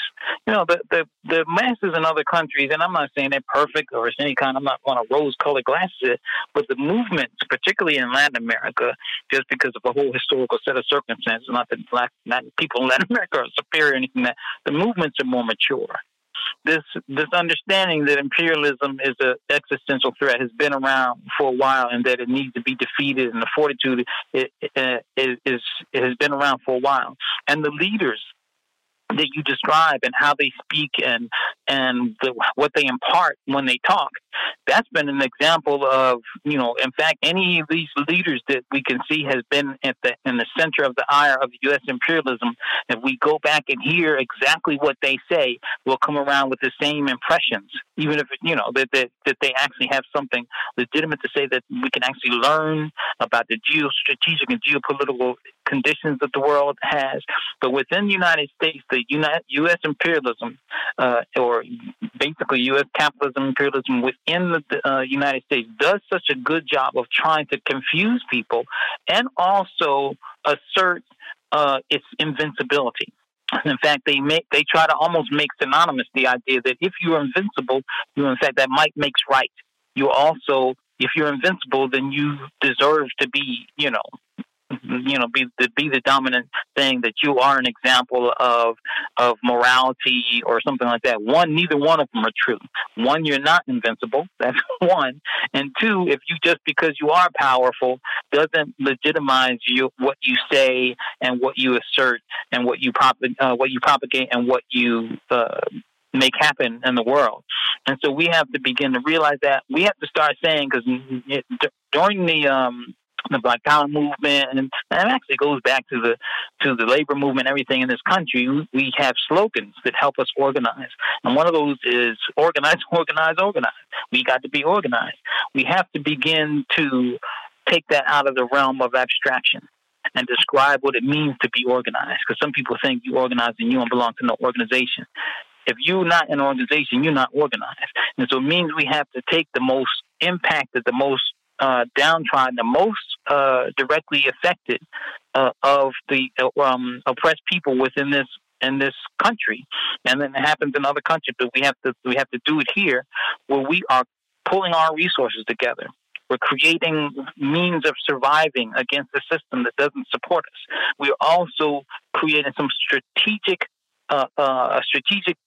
You know, the, the, the masses in other countries, and I'm not saying they're perfect or it's any kind, I'm not to rose colored glasses, but the movements, particularly in Latin America, just because of a whole historical set of circumstances, not that black, not people in Latin America are superior or anything, that the movements are more mature this this understanding that imperialism is an existential threat has been around for a while, and that it needs to be defeated, and the fortitude it, it, it, it has been around for a while. And the leaders that you describe and how they speak and and the, what they impart when they talk. That's been an example of you know, in fact, any of these leaders that we can see has been at the in the center of the ire of U.S. imperialism. If we go back and hear exactly what they say, we'll come around with the same impressions, even if you know that that, that they actually have something legitimate to say that we can actually learn about the geostrategic and geopolitical conditions that the world has. But within the United States, the U.S. imperialism, uh, or basically U.S. capitalism imperialism within the uh, United States, does such a good job of trying to confuse people and also assert uh, its invincibility. In fact, they make they try to almost make synonymous the idea that if you are invincible, you in fact that might makes right. You also, if you're invincible, then you deserve to be, you know, you know be the be the dominant thing that you are an example of of morality or something like that. One neither one of them are true. One you're not invincible. That's one. And two if you just because you are powerful doesn't legitimize you what you say and what you assert and what you prop uh, what you propagate and what you uh, make happen in the world. And so we have to begin to realize that. We have to start saying because during the um, the Black Power movement, and that actually goes back to the to the labor movement, everything in this country. We have slogans that help us organize, and one of those is organize, organize, organize. We got to be organized. We have to begin to take that out of the realm of abstraction and describe what it means to be organized. Because some people think you organize and you don't belong to no organization. If you're not an organization, you're not organized. And so it means we have to take the most impacted, the most uh, downtrodden, the most uh, directly affected uh, of the um, oppressed people within this in this country, and then it happens in other countries. But we have to we have to do it here, where we are pulling our resources together. We're creating means of surviving against a system that doesn't support us. We're also creating some strategic, uh, uh, strategic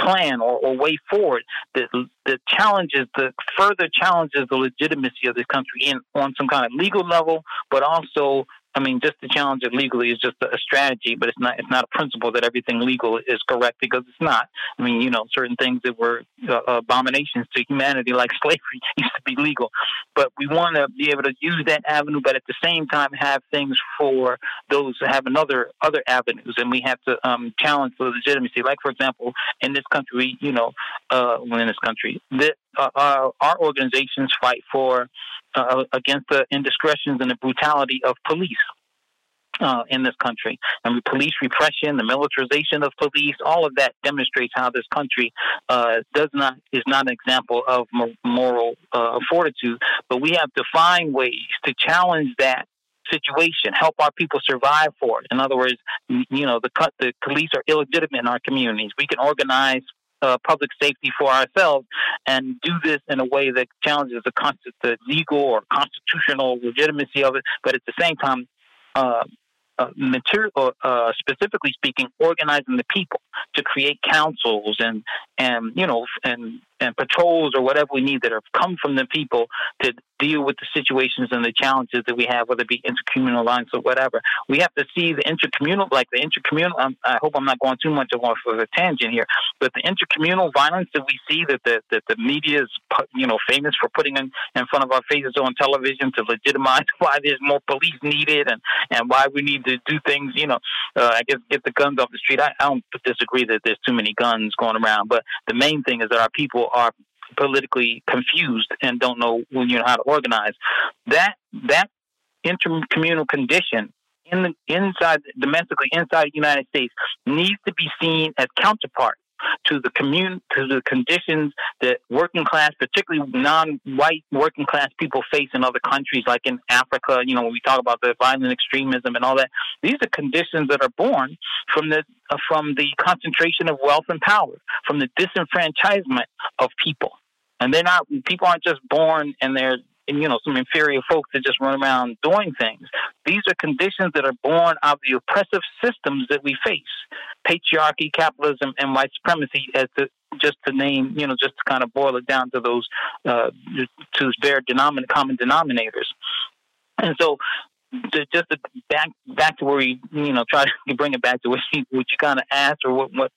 plan or, or way forward that, that challenges the further challenges the legitimacy of this country in on some kind of legal level, but also I mean, just to challenge it legally is just a strategy, but it's not. It's not a principle that everything legal is correct because it's not. I mean, you know, certain things that were uh, abominations to humanity, like slavery, used to be legal. But we want to be able to use that avenue, but at the same time have things for those that have another other avenues, and we have to um, challenge the legitimacy. Like, for example, in this country, you know, uh, in this country, that uh, our, our organizations fight for uh, against the indiscretions and the brutality of police. Uh, in this country, and police repression, the militarization of police, all of that demonstrates how this country uh, does not is not an example of moral uh, fortitude. But we have to find ways to challenge that situation, help our people survive for it. In other words, you know, the the police are illegitimate in our communities. We can organize uh, public safety for ourselves and do this in a way that challenges the, con- the legal or constitutional legitimacy of it, but at the same time, uh, uh, material, uh, specifically speaking, organizing the people to create councils and and you know and and patrols or whatever we need that have come from the people to deal with the situations and the challenges that we have, whether it be intercommunal lines or whatever. We have to see the intercommunal, like the intercommunal. Um, I hope I'm not going too much off of a tangent here, but the intercommunal violence that we see that the that the media is you know famous for putting in, in front of our faces on television to legitimize why there's more police needed and and why we need to do things. You know, uh, I guess get the guns off the street. I, I don't disagree that there's too many guns going around, but the main thing is that our people are politically confused and don't know when you know how to organize. That that intercommunal condition in the inside domestically inside the United States needs to be seen as counterpart to the commun to the conditions that working class, particularly non-white working class people face in other countries, like in Africa. You know, when we talk about the violent extremism and all that, these are conditions that are born from the uh, from the concentration of wealth and power, from the disenfranchisement of people. And they're not people aren't just born and they're and, you know, some inferior folks that just run around doing things. These are conditions that are born out of the oppressive systems that we face patriarchy, capitalism, and white supremacy, as just to name, you know, just to kind of boil it down to those, uh, to their denomin- common denominators. And so to, just to back back to where we you know try to bring it back to what you, what you kind of asked or what what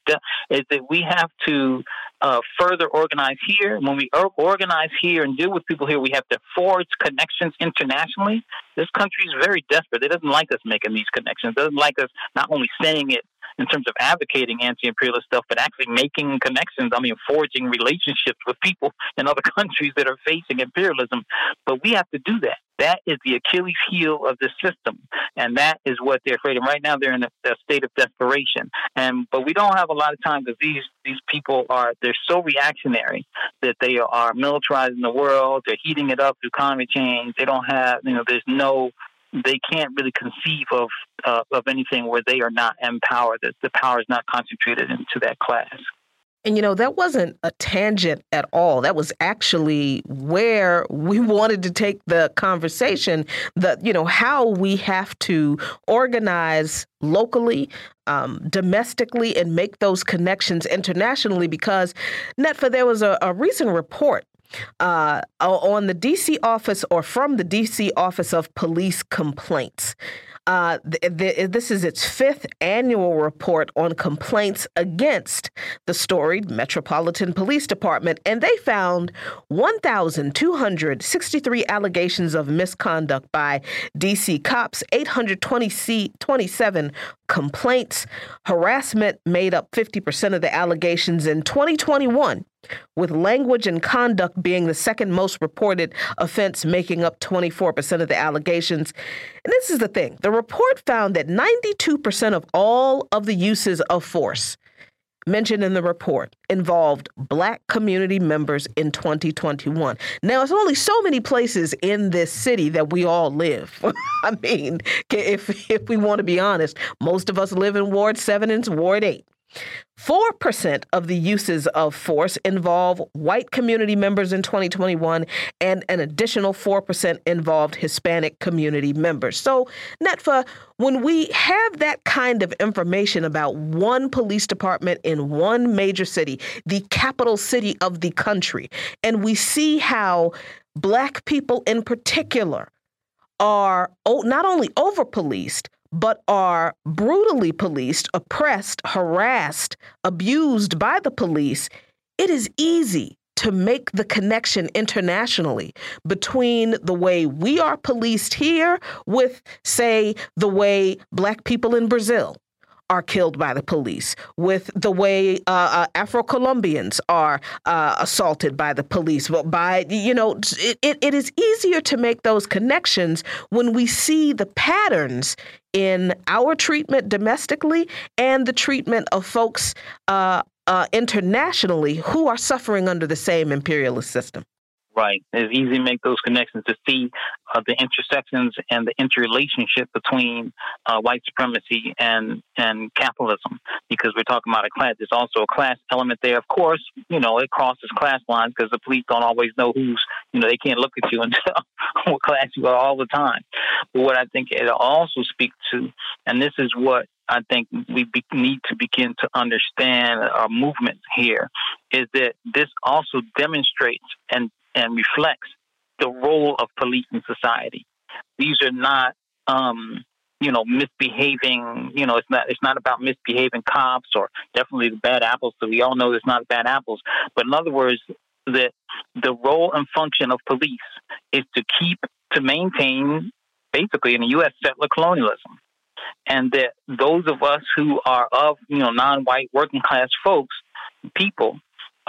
is that we have to uh, further organize here. When we organize here and deal with people here, we have to forge connections internationally. This country is very desperate. It doesn't like us making these connections. It doesn't like us not only saying it in terms of advocating anti-imperialist stuff, but actually making connections. I mean, forging relationships with people in other countries that are facing imperialism. But we have to do that. That is the Achilles heel of the system, and that is what they're afraid of. Right now, they're in a, a state of desperation, and but we don't have a lot of time because these these people are they're so reactionary that they are militarizing the world. They're heating it up through climate change. They don't have you know. There's no they can't really conceive of uh, of anything where they are not empowered. That the power is not concentrated into that class. And you know, that wasn't a tangent at all. That was actually where we wanted to take the conversation that, you know, how we have to organize locally, um, domestically, and make those connections internationally. Because, Netfa, there was a, a recent report uh, on the DC office or from the DC Office of Police Complaints. Uh, th- th- this is its fifth annual report on complaints against the storied Metropolitan Police Department, and they found 1,263 allegations of misconduct by DC cops, 827 complaints. Harassment made up 50% of the allegations in 2021 with language and conduct being the second most reported offense, making up 24% of the allegations. And this is the thing the report found that 92% of all of the uses of force mentioned in the report involved black community members in 2021. Now, it's only so many places in this city that we all live. I mean, if if we want to be honest, most of us live in Ward 7 and Ward 8. 4% of the uses of force involve white community members in 2021, and an additional 4% involved Hispanic community members. So, Netfa, when we have that kind of information about one police department in one major city, the capital city of the country, and we see how Black people in particular are not only over policed, but are brutally policed, oppressed, harassed, abused by the police, it is easy to make the connection internationally between the way we are policed here with, say, the way Black people in Brazil are killed by the police, with the way uh, uh, Afro Colombians are uh, assaulted by the police. Well, by you know, it, it, it is easier to make those connections when we see the patterns in our treatment domestically and the treatment of folks uh, uh, internationally who are suffering under the same imperialist system. Right. It's easy to make those connections to see uh, the intersections and the interrelationship between uh, white supremacy and and capitalism, because we're talking about a class. There's also a class element there. Of course, you know it crosses class lines because the police don't always know who's. You know they can't look at you and tell what class you are all the time. But what I think it also speaks to, and this is what I think we be, need to begin to understand our movement here is that this also demonstrates and, and reflects the role of police in society. These are not, um, you know, misbehaving. You know, it's not it's not about misbehaving cops or definitely the bad apples. So we all know it's not bad apples. But in other words, that the role and function of police is to keep to maintain basically in the U.S. settler colonialism and that those of us who are of you know non-white working class folks, people,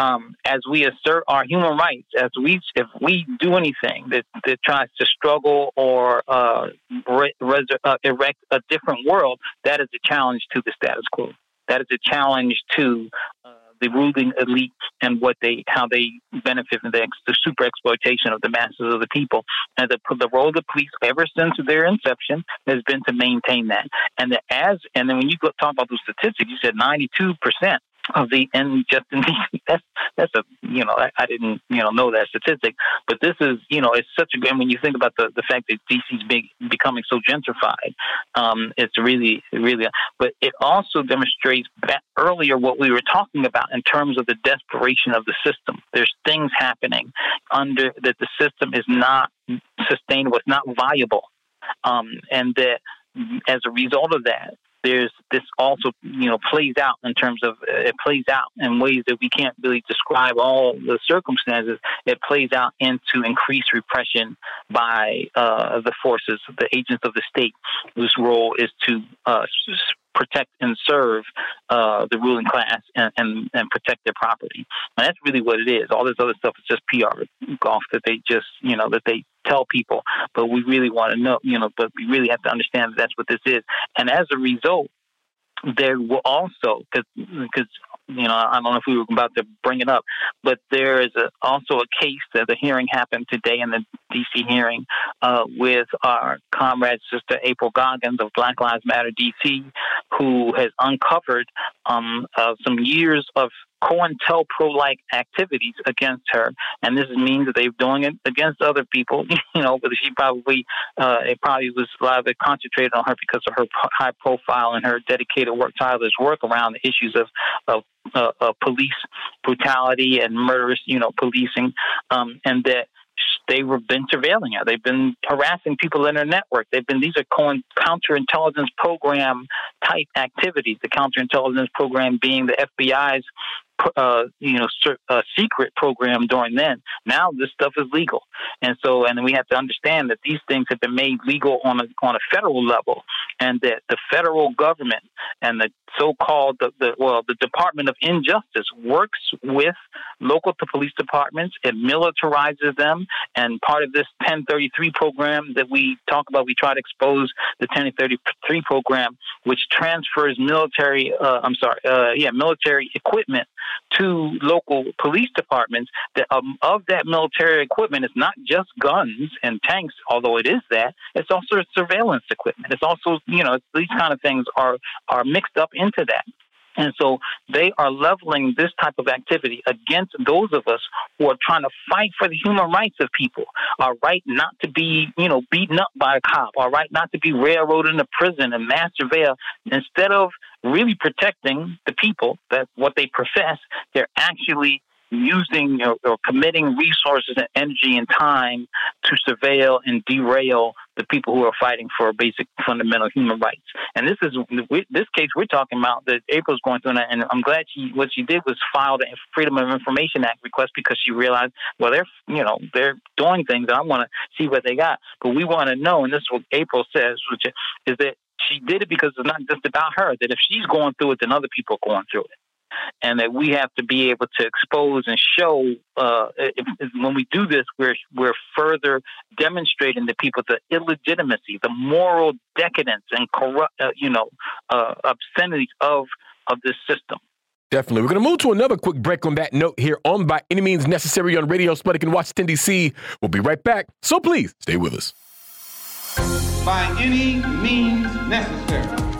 um, as we assert our human rights, as we if we do anything that, that tries to struggle or uh, res- uh, erect a different world, that is a challenge to the status quo. That is a challenge to uh, the ruling elite and what they how they benefit from the, the super exploitation of the masses of the people. And the the role of the police ever since their inception has been to maintain that. And the, as and then when you go, talk about those statistics, you said ninety two percent of the and just in DC. That's that's a you know I, I, didn't you know know that statistic, but this is you know it's such a and when you think about the the fact that DC's big becoming so gentrified, um, it's really really. But it also demonstrates back earlier what we were talking about in terms of the desperation of the system. There's things happening under that the system is not sustainable, it's not viable, um, and that as a result of that, there's this also you know plays out in terms of uh, it plays out in ways that we can't really describe all the circumstances. It plays out into increased repression by uh, the forces, the agents of the state, whose role is to uh, protect and serve uh, the ruling class and, and, and, protect their property. And that's really what it is. All this other stuff is just PR golf that they just, you know, that they tell people. But we really want to know, you know, but we really have to understand that that's what this is. And as a result, there will also, because you know, I don't know if we were about to bring it up, but there is a, also a case that the hearing happened today in the D.C. hearing uh, with our comrade sister April Goggins of Black Lives Matter D.C., who has uncovered um, uh, some years of COINTELPRO-like activities against her, and this means that they're doing it against other people. You know, but she probably uh, it probably was a lot of it concentrated on her because of her high profile and her dedicated work, tireless work around the issues of of uh, uh, police brutality and murderous, you know, policing, um, and that they've been surveilling her. They've been harassing people in their network. They've been these are counterintelligence program type activities. The counterintelligence program being the FBI's uh, you know, a secret program during then. Now this stuff is legal, and so and we have to understand that these things have been made legal on a on a federal level, and that the federal government and the so-called the, the well the Department of Injustice works with local to police departments. It militarizes them, and part of this 1033 program that we talk about, we try to expose the 1033 program, which transfers military. Uh, I'm sorry, uh, yeah, military equipment to local police departments that um, of that military equipment it's not just guns and tanks although it is that it's also surveillance equipment it's also you know these kind of things are are mixed up into that and so they are leveling this type of activity against those of us who are trying to fight for the human rights of people, our right not to be, you know, beaten up by a cop, our right not to be railroaded into prison and mass surveilled. Instead of really protecting the people that what they profess, they're actually using or, or, committing resources and energy and time to surveil and derail the people who are fighting for basic fundamental human rights. And this is this case we're talking about that April's going through, and I'm glad she what she did was file the Freedom of Information Act request because she realized well they're you know they're doing things. And I want to see what they got, but we want to know, and this is what April says, which is that she did it because it's not just about her. That if she's going through it, then other people are going through it and that we have to be able to expose and show. Uh, if, if, when we do this, we're we're further demonstrating to people the illegitimacy, the moral decadence, and corrupt, uh, you know, uh, obscenities of of this system. Definitely. We're going to move to another quick break on that note here on By Any Means Necessary on Radio Sputnik in Washington, D.C. We'll be right back. So please stay with us. By any means necessary.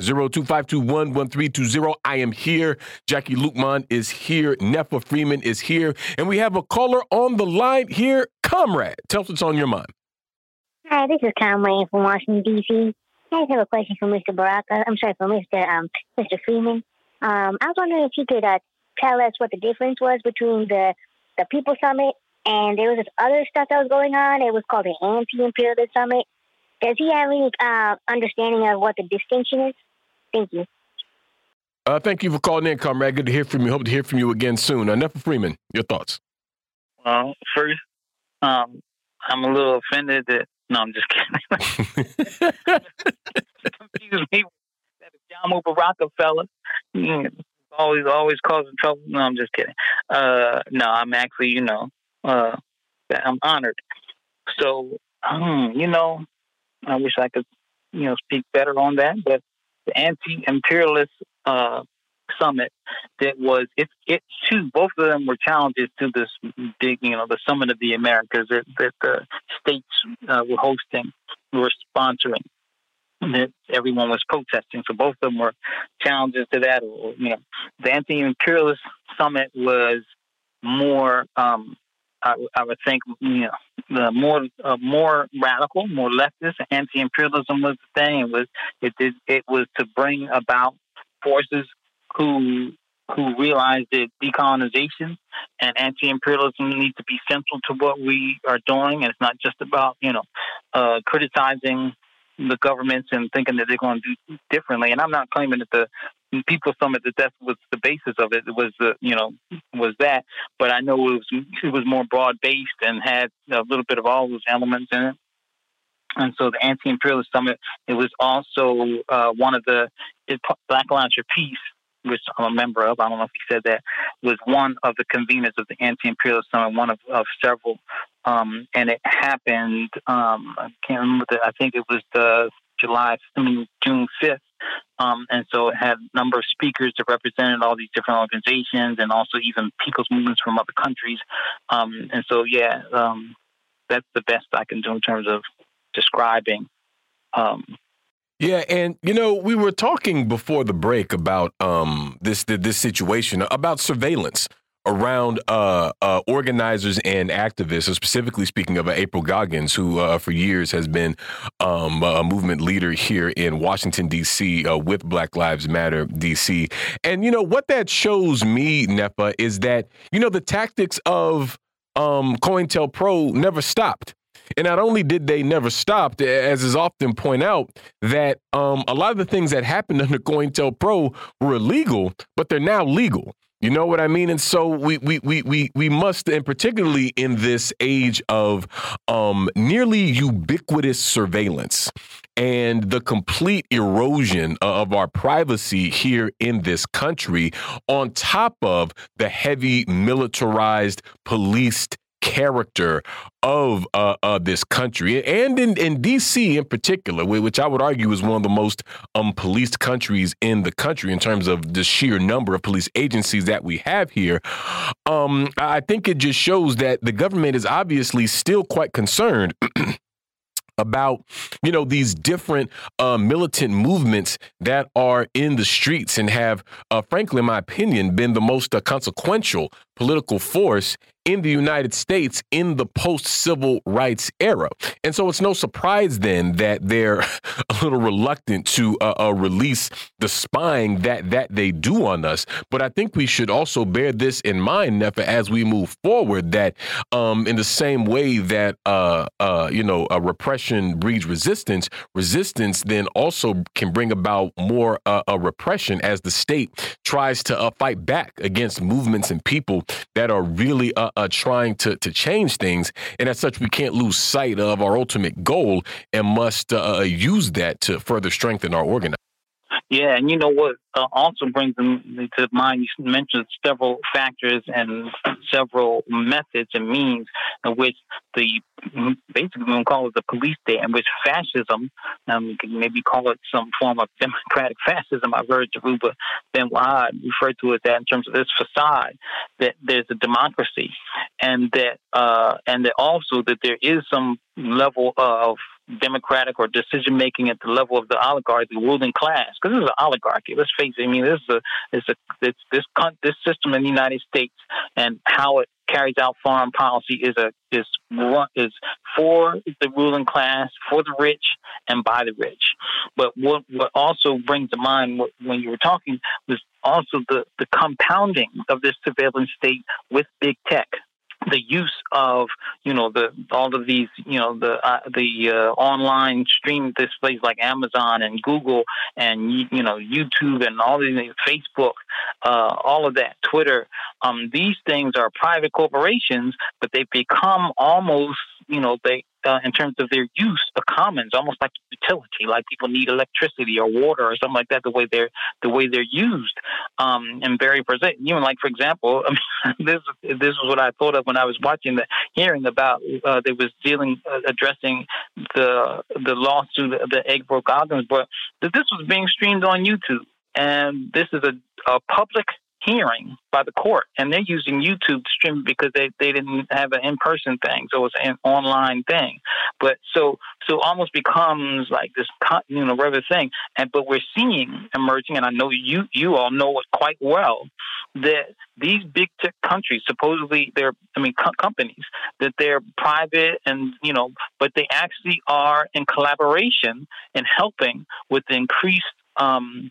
0252 I am here. Jacquie Luqman is here. Netfa Freeman is here. And we have a caller on the line here. Comrade, tell us what's on your mind. Hi, this is Comrade from Washington, D.C. I just have a question for Mr. Baraka. I'm sorry, for Mr. Um, Mr. Freeman. Um, I was wondering if you could uh, tell us what the difference was between the, the People Summit and there was this other stuff that was going on. It was called the Anti-Imperialist Summit. Does he have any uh, understanding of what the distinction is? Thank you. Uh, thank you for calling in, comrade. Good to hear from you. Hope to hear from you again soon. Uh, Netfa Freeman, your thoughts? Well, first, um, I'm a little offended that. No, I'm just kidding. Excuse me. That John Baraka fella. always, always causing trouble. No, I'm just kidding. Uh, no, I'm actually, you know, uh, I'm honored. So, um, you know, I wish I could, you know, speak better on that, but the anti-imperialist uh, summit that was it it too both of them were challenges to this big you know the summit of the Americas that, that the states uh, were hosting were sponsoring. That everyone was protesting. So both of them were challenges to that. Or you know the anti-imperialist summit was more um, I, I, would think you know the more uh, more radical, more leftist, anti-imperialism was the thing. It was it did it was to bring about forces who who realized that decolonization and anti-imperialism need to be central to what we are doing, and it's not just about you know uh, criticizing the governments and thinking that they're going to do differently. And I'm not claiming that the People Summit that that was the basis of it. It was the you know was that, but I know it was it was more broad based and had a little bit of all those elements in it. And so the Anti-Imperialist Summit, it was also uh, one of the Black Alliance for Peace, which I'm a member of. I don't know if he said that was one of the conveners of the Anti-Imperialist Summit, one of, of several. Um, and it happened. Um, I can't remember. The, I think it was the July, I mean June 5th. Um, and so it had a number of speakers that represented all these different organizations and also even people's movements from other countries. Um, and so, yeah, um, that's the best I can do in terms of describing. Um, yeah, and you know, we were talking before the break about um, this this situation about surveillance around uh, uh, organizers and activists, specifically speaking of uh, April Goggins, who uh, for years has been um, a movement leader here in Washington, D.C., uh, with Black Lives Matter D.C. And, you know, what that shows me, Netfa, is that, you know, the tactics of um, COINTELPRO never stopped. And not only did they never stop, as is often point out, that um, a lot of the things that happened under COINTELPRO were illegal, but they're now legal. You know what I mean? And so we we we we we must, and particularly in this age of um, nearly ubiquitous surveillance and the complete erosion of our privacy here in this country, on top of the heavy militarized policed character of uh, uh, this country and in, in DC in particular, which I would argue is one of the most um, policed countries in the country in terms of the sheer number of police agencies that we have here. Um, I think it just shows that the government is obviously still quite concerned. about you know these different uh, militant movements that are in the streets and have, uh, frankly, in my opinion, been the most uh, consequential political force in the United States in the post civil rights era. And so it's no surprise then that they're a little reluctant to uh, uh, release the spying that that they do on us. But I think we should also bear this in mind, Netfa, as we move forward, that um, in the same way that uh, uh, you know repression breeds resistance, resistance then also can bring about more uh, a repression as the state tries to uh, fight back against movements and people that are really uh, uh, trying to to change things. And as such, we can't lose sight of our ultimate goal and must uh, uh, use that to further strengthen our organizing. Yeah, and you know what uh, also brings me to mind, you mentioned several factors and several methods and means in which the basically we call it the police state, in which fascism, um, maybe call it some form of democratic fascism. I've heard Dhoruba bin Wahad refer to it that in terms of this facade that there's a democracy, and that uh, and that also that there is some level of democratic or decision making at the level of the oligarchy, the ruling class, because this is an oligarchy. Let's face it. I mean, this is a, this a, this this this system in the United States and how it carries out foreign policy is a is is for the ruling class, for the rich, and by the rich. But what what also brings to mind when you were talking was also the the compounding of this surveillance state with big tech the use of you know the all of these you know the uh, the uh, online stream displays like Amazon and Google and you know YouTube and all these Facebook, uh, all of that Twitter. Um, these things are private corporations, but they've become almost you know they uh, in terms of their use, the commons, almost like utility, like people need electricity or water or something like that. The way they're the way they're used, um, and very present. Even like for example, I mean, this this was what I thought of when I was watching the hearing about uh, they was dealing uh, addressing the the lawsuit the April Goggins, but this was being streamed on YouTube, and this is a, a public hearing by the court, and they're using YouTube to stream because they, they didn't have an in person thing, so it's an online thing. But so so almost becomes like this you know regular thing. And but we're seeing emerging, and I know you you all know it quite well that these big tech countries supposedly they're I mean co- companies that they're private and you know, but they actually are in collaboration and helping with the increased um,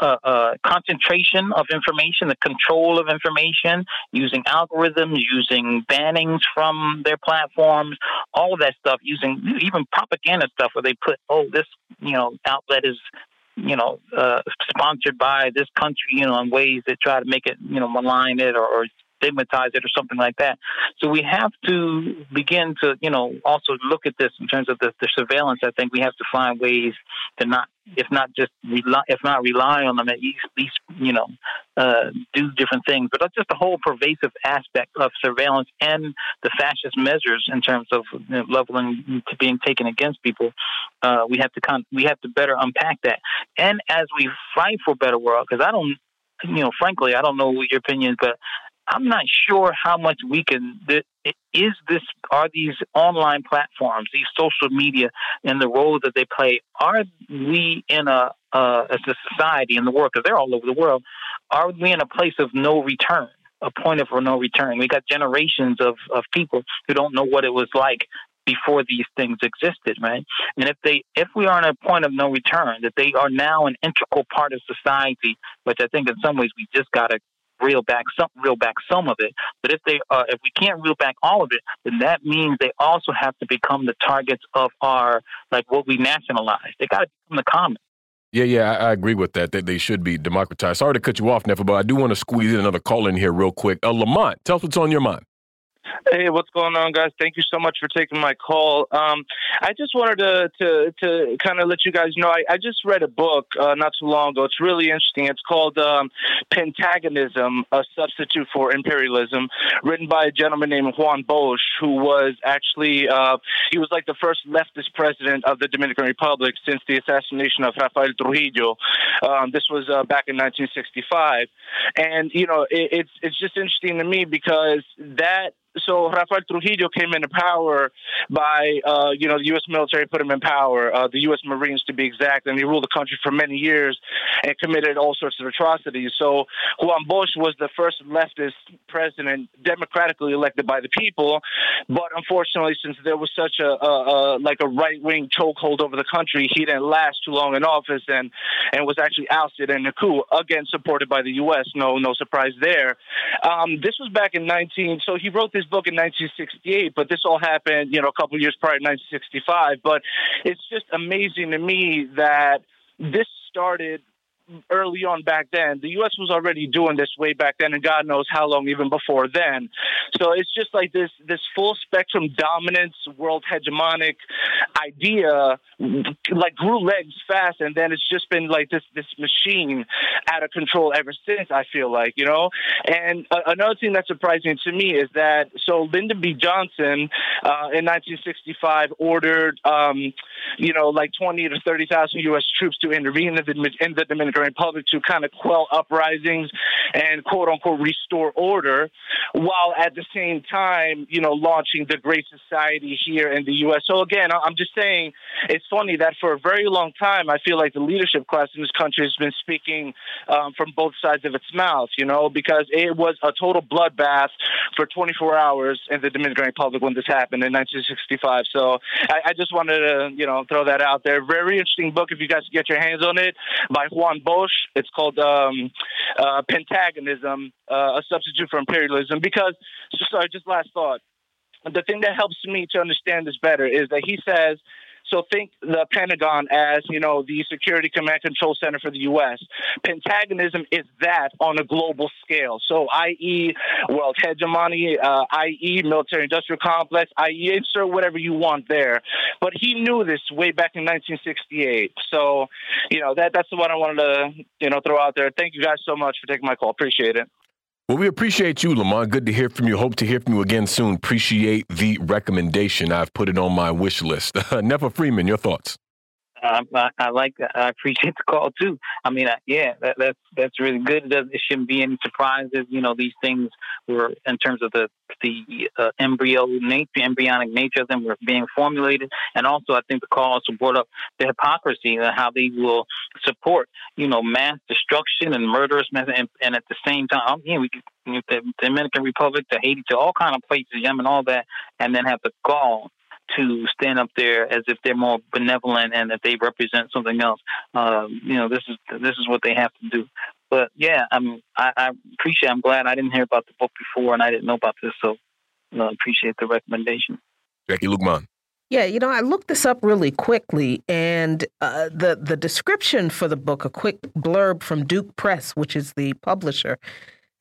uh, uh, concentration of information, the control of information, using algorithms, using bannings from their platforms, all of that stuff, using even propaganda stuff where they put, oh, this you know outlet is you know uh, sponsored by this country, you know, in ways that try to make it you know malign it or, or stigmatize it or something like that. So we have to begin to, you know, also look at this in terms of the, the surveillance. I think we have to find ways to not, if not just rely, if not rely on them, at least, at least you know, uh, do different things. But that's just the whole pervasive aspect of surveillance and the fascist measures in terms of you know, leveling to being taken against people. Uh, we have to con- we have to better unpack that. And as we fight for a better world, because I don't you know, frankly, I don't know your opinion is, but I'm not sure how much we can. Is this are these online platforms, these social media, and the role that they play? Are we in a uh, as a society in the world because they're all over the world? Are we in a place of no return? A point of no return. We got generations of, of people who don't know what it was like before these things existed, right? And if they if we are in a point of no return, that they are now an integral part of society, which I think in some ways we just gotta reel back some reel back some of it. But if they uh, if we can't reel back all of it, then that means they also have to become the targets of our like what we nationalize. They got to become the common. Yeah, yeah, I, I, agree with that. That they should be democratized. Sorry to cut you off, Netfa, but I do want to squeeze in another call in here real quick. Uh, Lamont, tell us what's on your mind. Hey, what's going on, guys? Thank you so much for taking my call. Um, I just wanted to to, to kind of let you guys know I, I just read a book uh, not too long ago. It's really interesting. It's called um, Pentagonism: A Substitute for Imperialism, written by a gentleman named Juan Bosch, who was actually uh, he was like the first leftist president of the Dominican Republic since the assassination of Rafael Trujillo. Um, this was uh, back in 1965, and you know it, it's it's just interesting to me because that so Rafael Trujillo came into power by, uh, you know, the U.S. military put him in power, uh, the U.S. Marines to be exact, and he ruled the country for many years. and committed all sorts of atrocities. So Juan Bosch was the first leftist president democratically elected by the people, but unfortunately, since there was such a, a, a like a right wing chokehold over the country, he didn't last too long in office and and was actually ousted in a coup again supported by the U.S. No no surprise there. Um, this was back in 19. So he wrote this book in 1968, but this all happened you know a couple years prior to 1965. But it's just amazing to me that this started early on back then. The U.S. was already doing this way back then, and God knows how long even before then. So it's just like this this full spectrum dominance, world hegemonic idea, like grew legs fast, and then it's just been like this this machine out of control ever since. I feel like you know. And uh, another thing that's surprising to me is that so Lyndon B. Johnson uh, in 1965 ordered um, you know like 20 to 30 thousand U.S. troops to intervene in the, in the Dominican Dominican Republic to kind of quell uprisings and quote unquote restore order, while at the same time, you know, launching the Great Society here in the U.S. So again, I'm just saying it's funny that for a very long time, I feel like the leadership class in this country has been speaking um, from both sides of its mouth, you know, because it was a total bloodbath for 24 hours in the Dominican Republic when this happened in 1965. So I, I just wanted to, you know, throw that out there. Very interesting book if you guys get your hands on it by Juan Bosch. It's called um, uh, Pentagonism, uh, a substitute for imperialism. Because, sorry, just last thought. The thing that helps me to understand this better is that he says so think the Pentagon as, you know, the Security Command Control Center for the U.S. Pentagonism is that on a global scale. So, i.e., world hegemony, uh, i.e., military industrial complex, i.e., insert whatever you want there. But he knew this way back in 1968. So, you know, that that's what I wanted to, you know, throw out there. Thank you guys so much for taking my call. Appreciate it. Well, we appreciate you, Lamont. Good to hear from you. Hope to hear from you again soon. Appreciate the recommendation. I've put it on my wish list. Netfa Freeman, your thoughts? Um, I, I, like that. I appreciate the call too. I mean, uh, yeah, that, that's that's really good. It, it shouldn't be any surprises. You know, these things were in terms of the the uh, embryo nature, embryonic nature of them were being formulated, and also I think the call also brought up the hypocrisy and how they will support, you know, mass destruction and murderous methods, and, and at the same time, you know, we the Dominican Republic to Haiti to all kind of places, Yemen, all that, and then have the gall to stand up there as if they're more benevolent and that they represent something else. Um, you know, this is this is what they have to do. But yeah, I'm I, I appreciate. I'm glad I didn't hear about the book before and I didn't know about this, so uh, appreciate the recommendation. Jacquie Luqman. Yeah, you know, I looked this up really quickly, and uh, the the description for the book, a quick blurb from Duke Press, which is the publisher,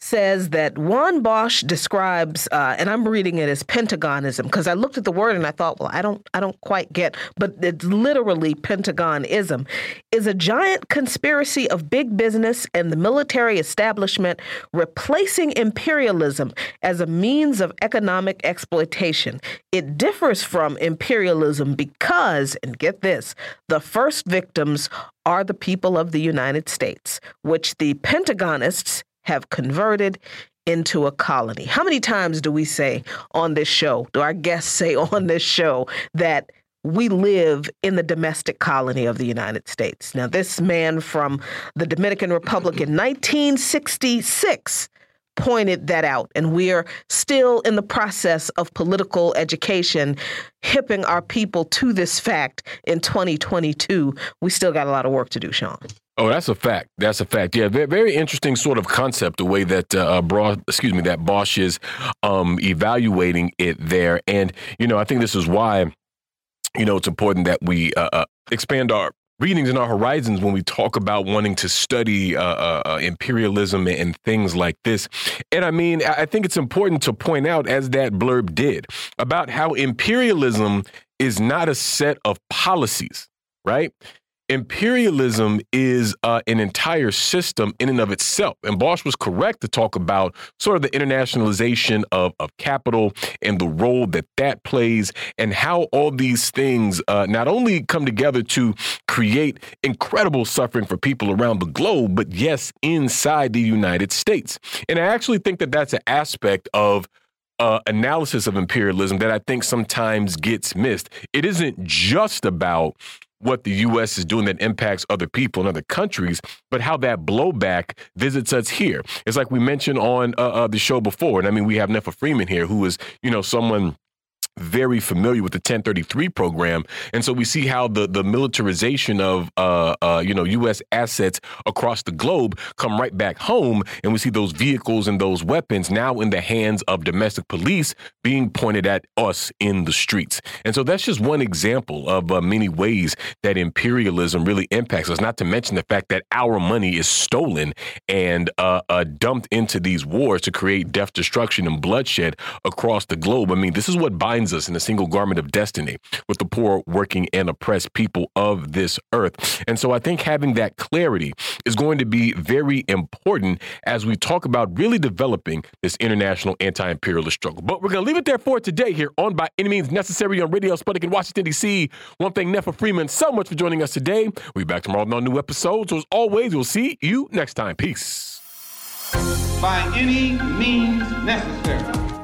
says that Juan Bosch describes, uh, and I'm reading it as Pentagonism because I looked at the word and I thought, well, I don't, I don't quite get, but it's literally Pentagonism, is a giant conspiracy of big business and the military establishment replacing imperialism as a means of economic exploitation. It differs from imperialism because, and get this, the first victims are the people of the United States, which the Pentagonists have converted into a colony. How many times do we say on this show, do our guests say on this show that we live in the domestic colony of the United States? Now, this man from the Dominican Republic in 1966 pointed that out. And we're still in the process of political education, hipping our people to this fact in 2022. We still got a lot of work to do, Sean. Oh, that's a fact. That's a fact. Yeah, very, interesting sort of concept. The way that uh, Bra- excuse me, that Bosch is um, evaluating it there, and you know, I think this is why, you know, it's important that we uh, uh, expand our readings in our horizons when we talk about wanting to study uh, uh, uh, imperialism and things like this. And I mean, I think it's important to point out, as that blurb did, about how imperialism is not a set of policies, right? Imperialism is uh, an entire system in and of itself. And Bosch was correct to talk about sort of the internationalization of, of capital and the role that that plays, and how all these things uh, not only come together to create incredible suffering for people around the globe, but yes, inside the United States. And I actually think that that's an aspect of uh, analysis of imperialism that I think sometimes gets missed. It isn't just about what the U.S. is doing that impacts other people in other countries, but how that blowback visits us here. It's like we mentioned on uh, uh, the show before, and I mean, we have Netfa Freeman here, who is, you know, someone very familiar with the 1033 program, and so we see how the the militarization of uh, uh, you know U.S. assets across the globe come right back home, and we see those vehicles and those weapons now in the hands of domestic police being pointed at us in the streets. And so that's just one example of uh, many ways that imperialism really impacts us. Not to mention the fact that our money is stolen and uh, uh, dumped into these wars to create death, destruction, and bloodshed across the globe. I mean, this is what binds us in a single garment of destiny with the poor, working, and oppressed people of this earth. And so I think having that clarity is going to be very important as we talk about really developing this international anti imperialist struggle. But we're going to leave it there for today here on By Any Means Necessary on Radio Sputnik in Washington, D.C. One thing, Netfa Freeman, so much for joining us today. We'll be back tomorrow on a new episode. So as always, we'll see you next time. Peace. By any means necessary.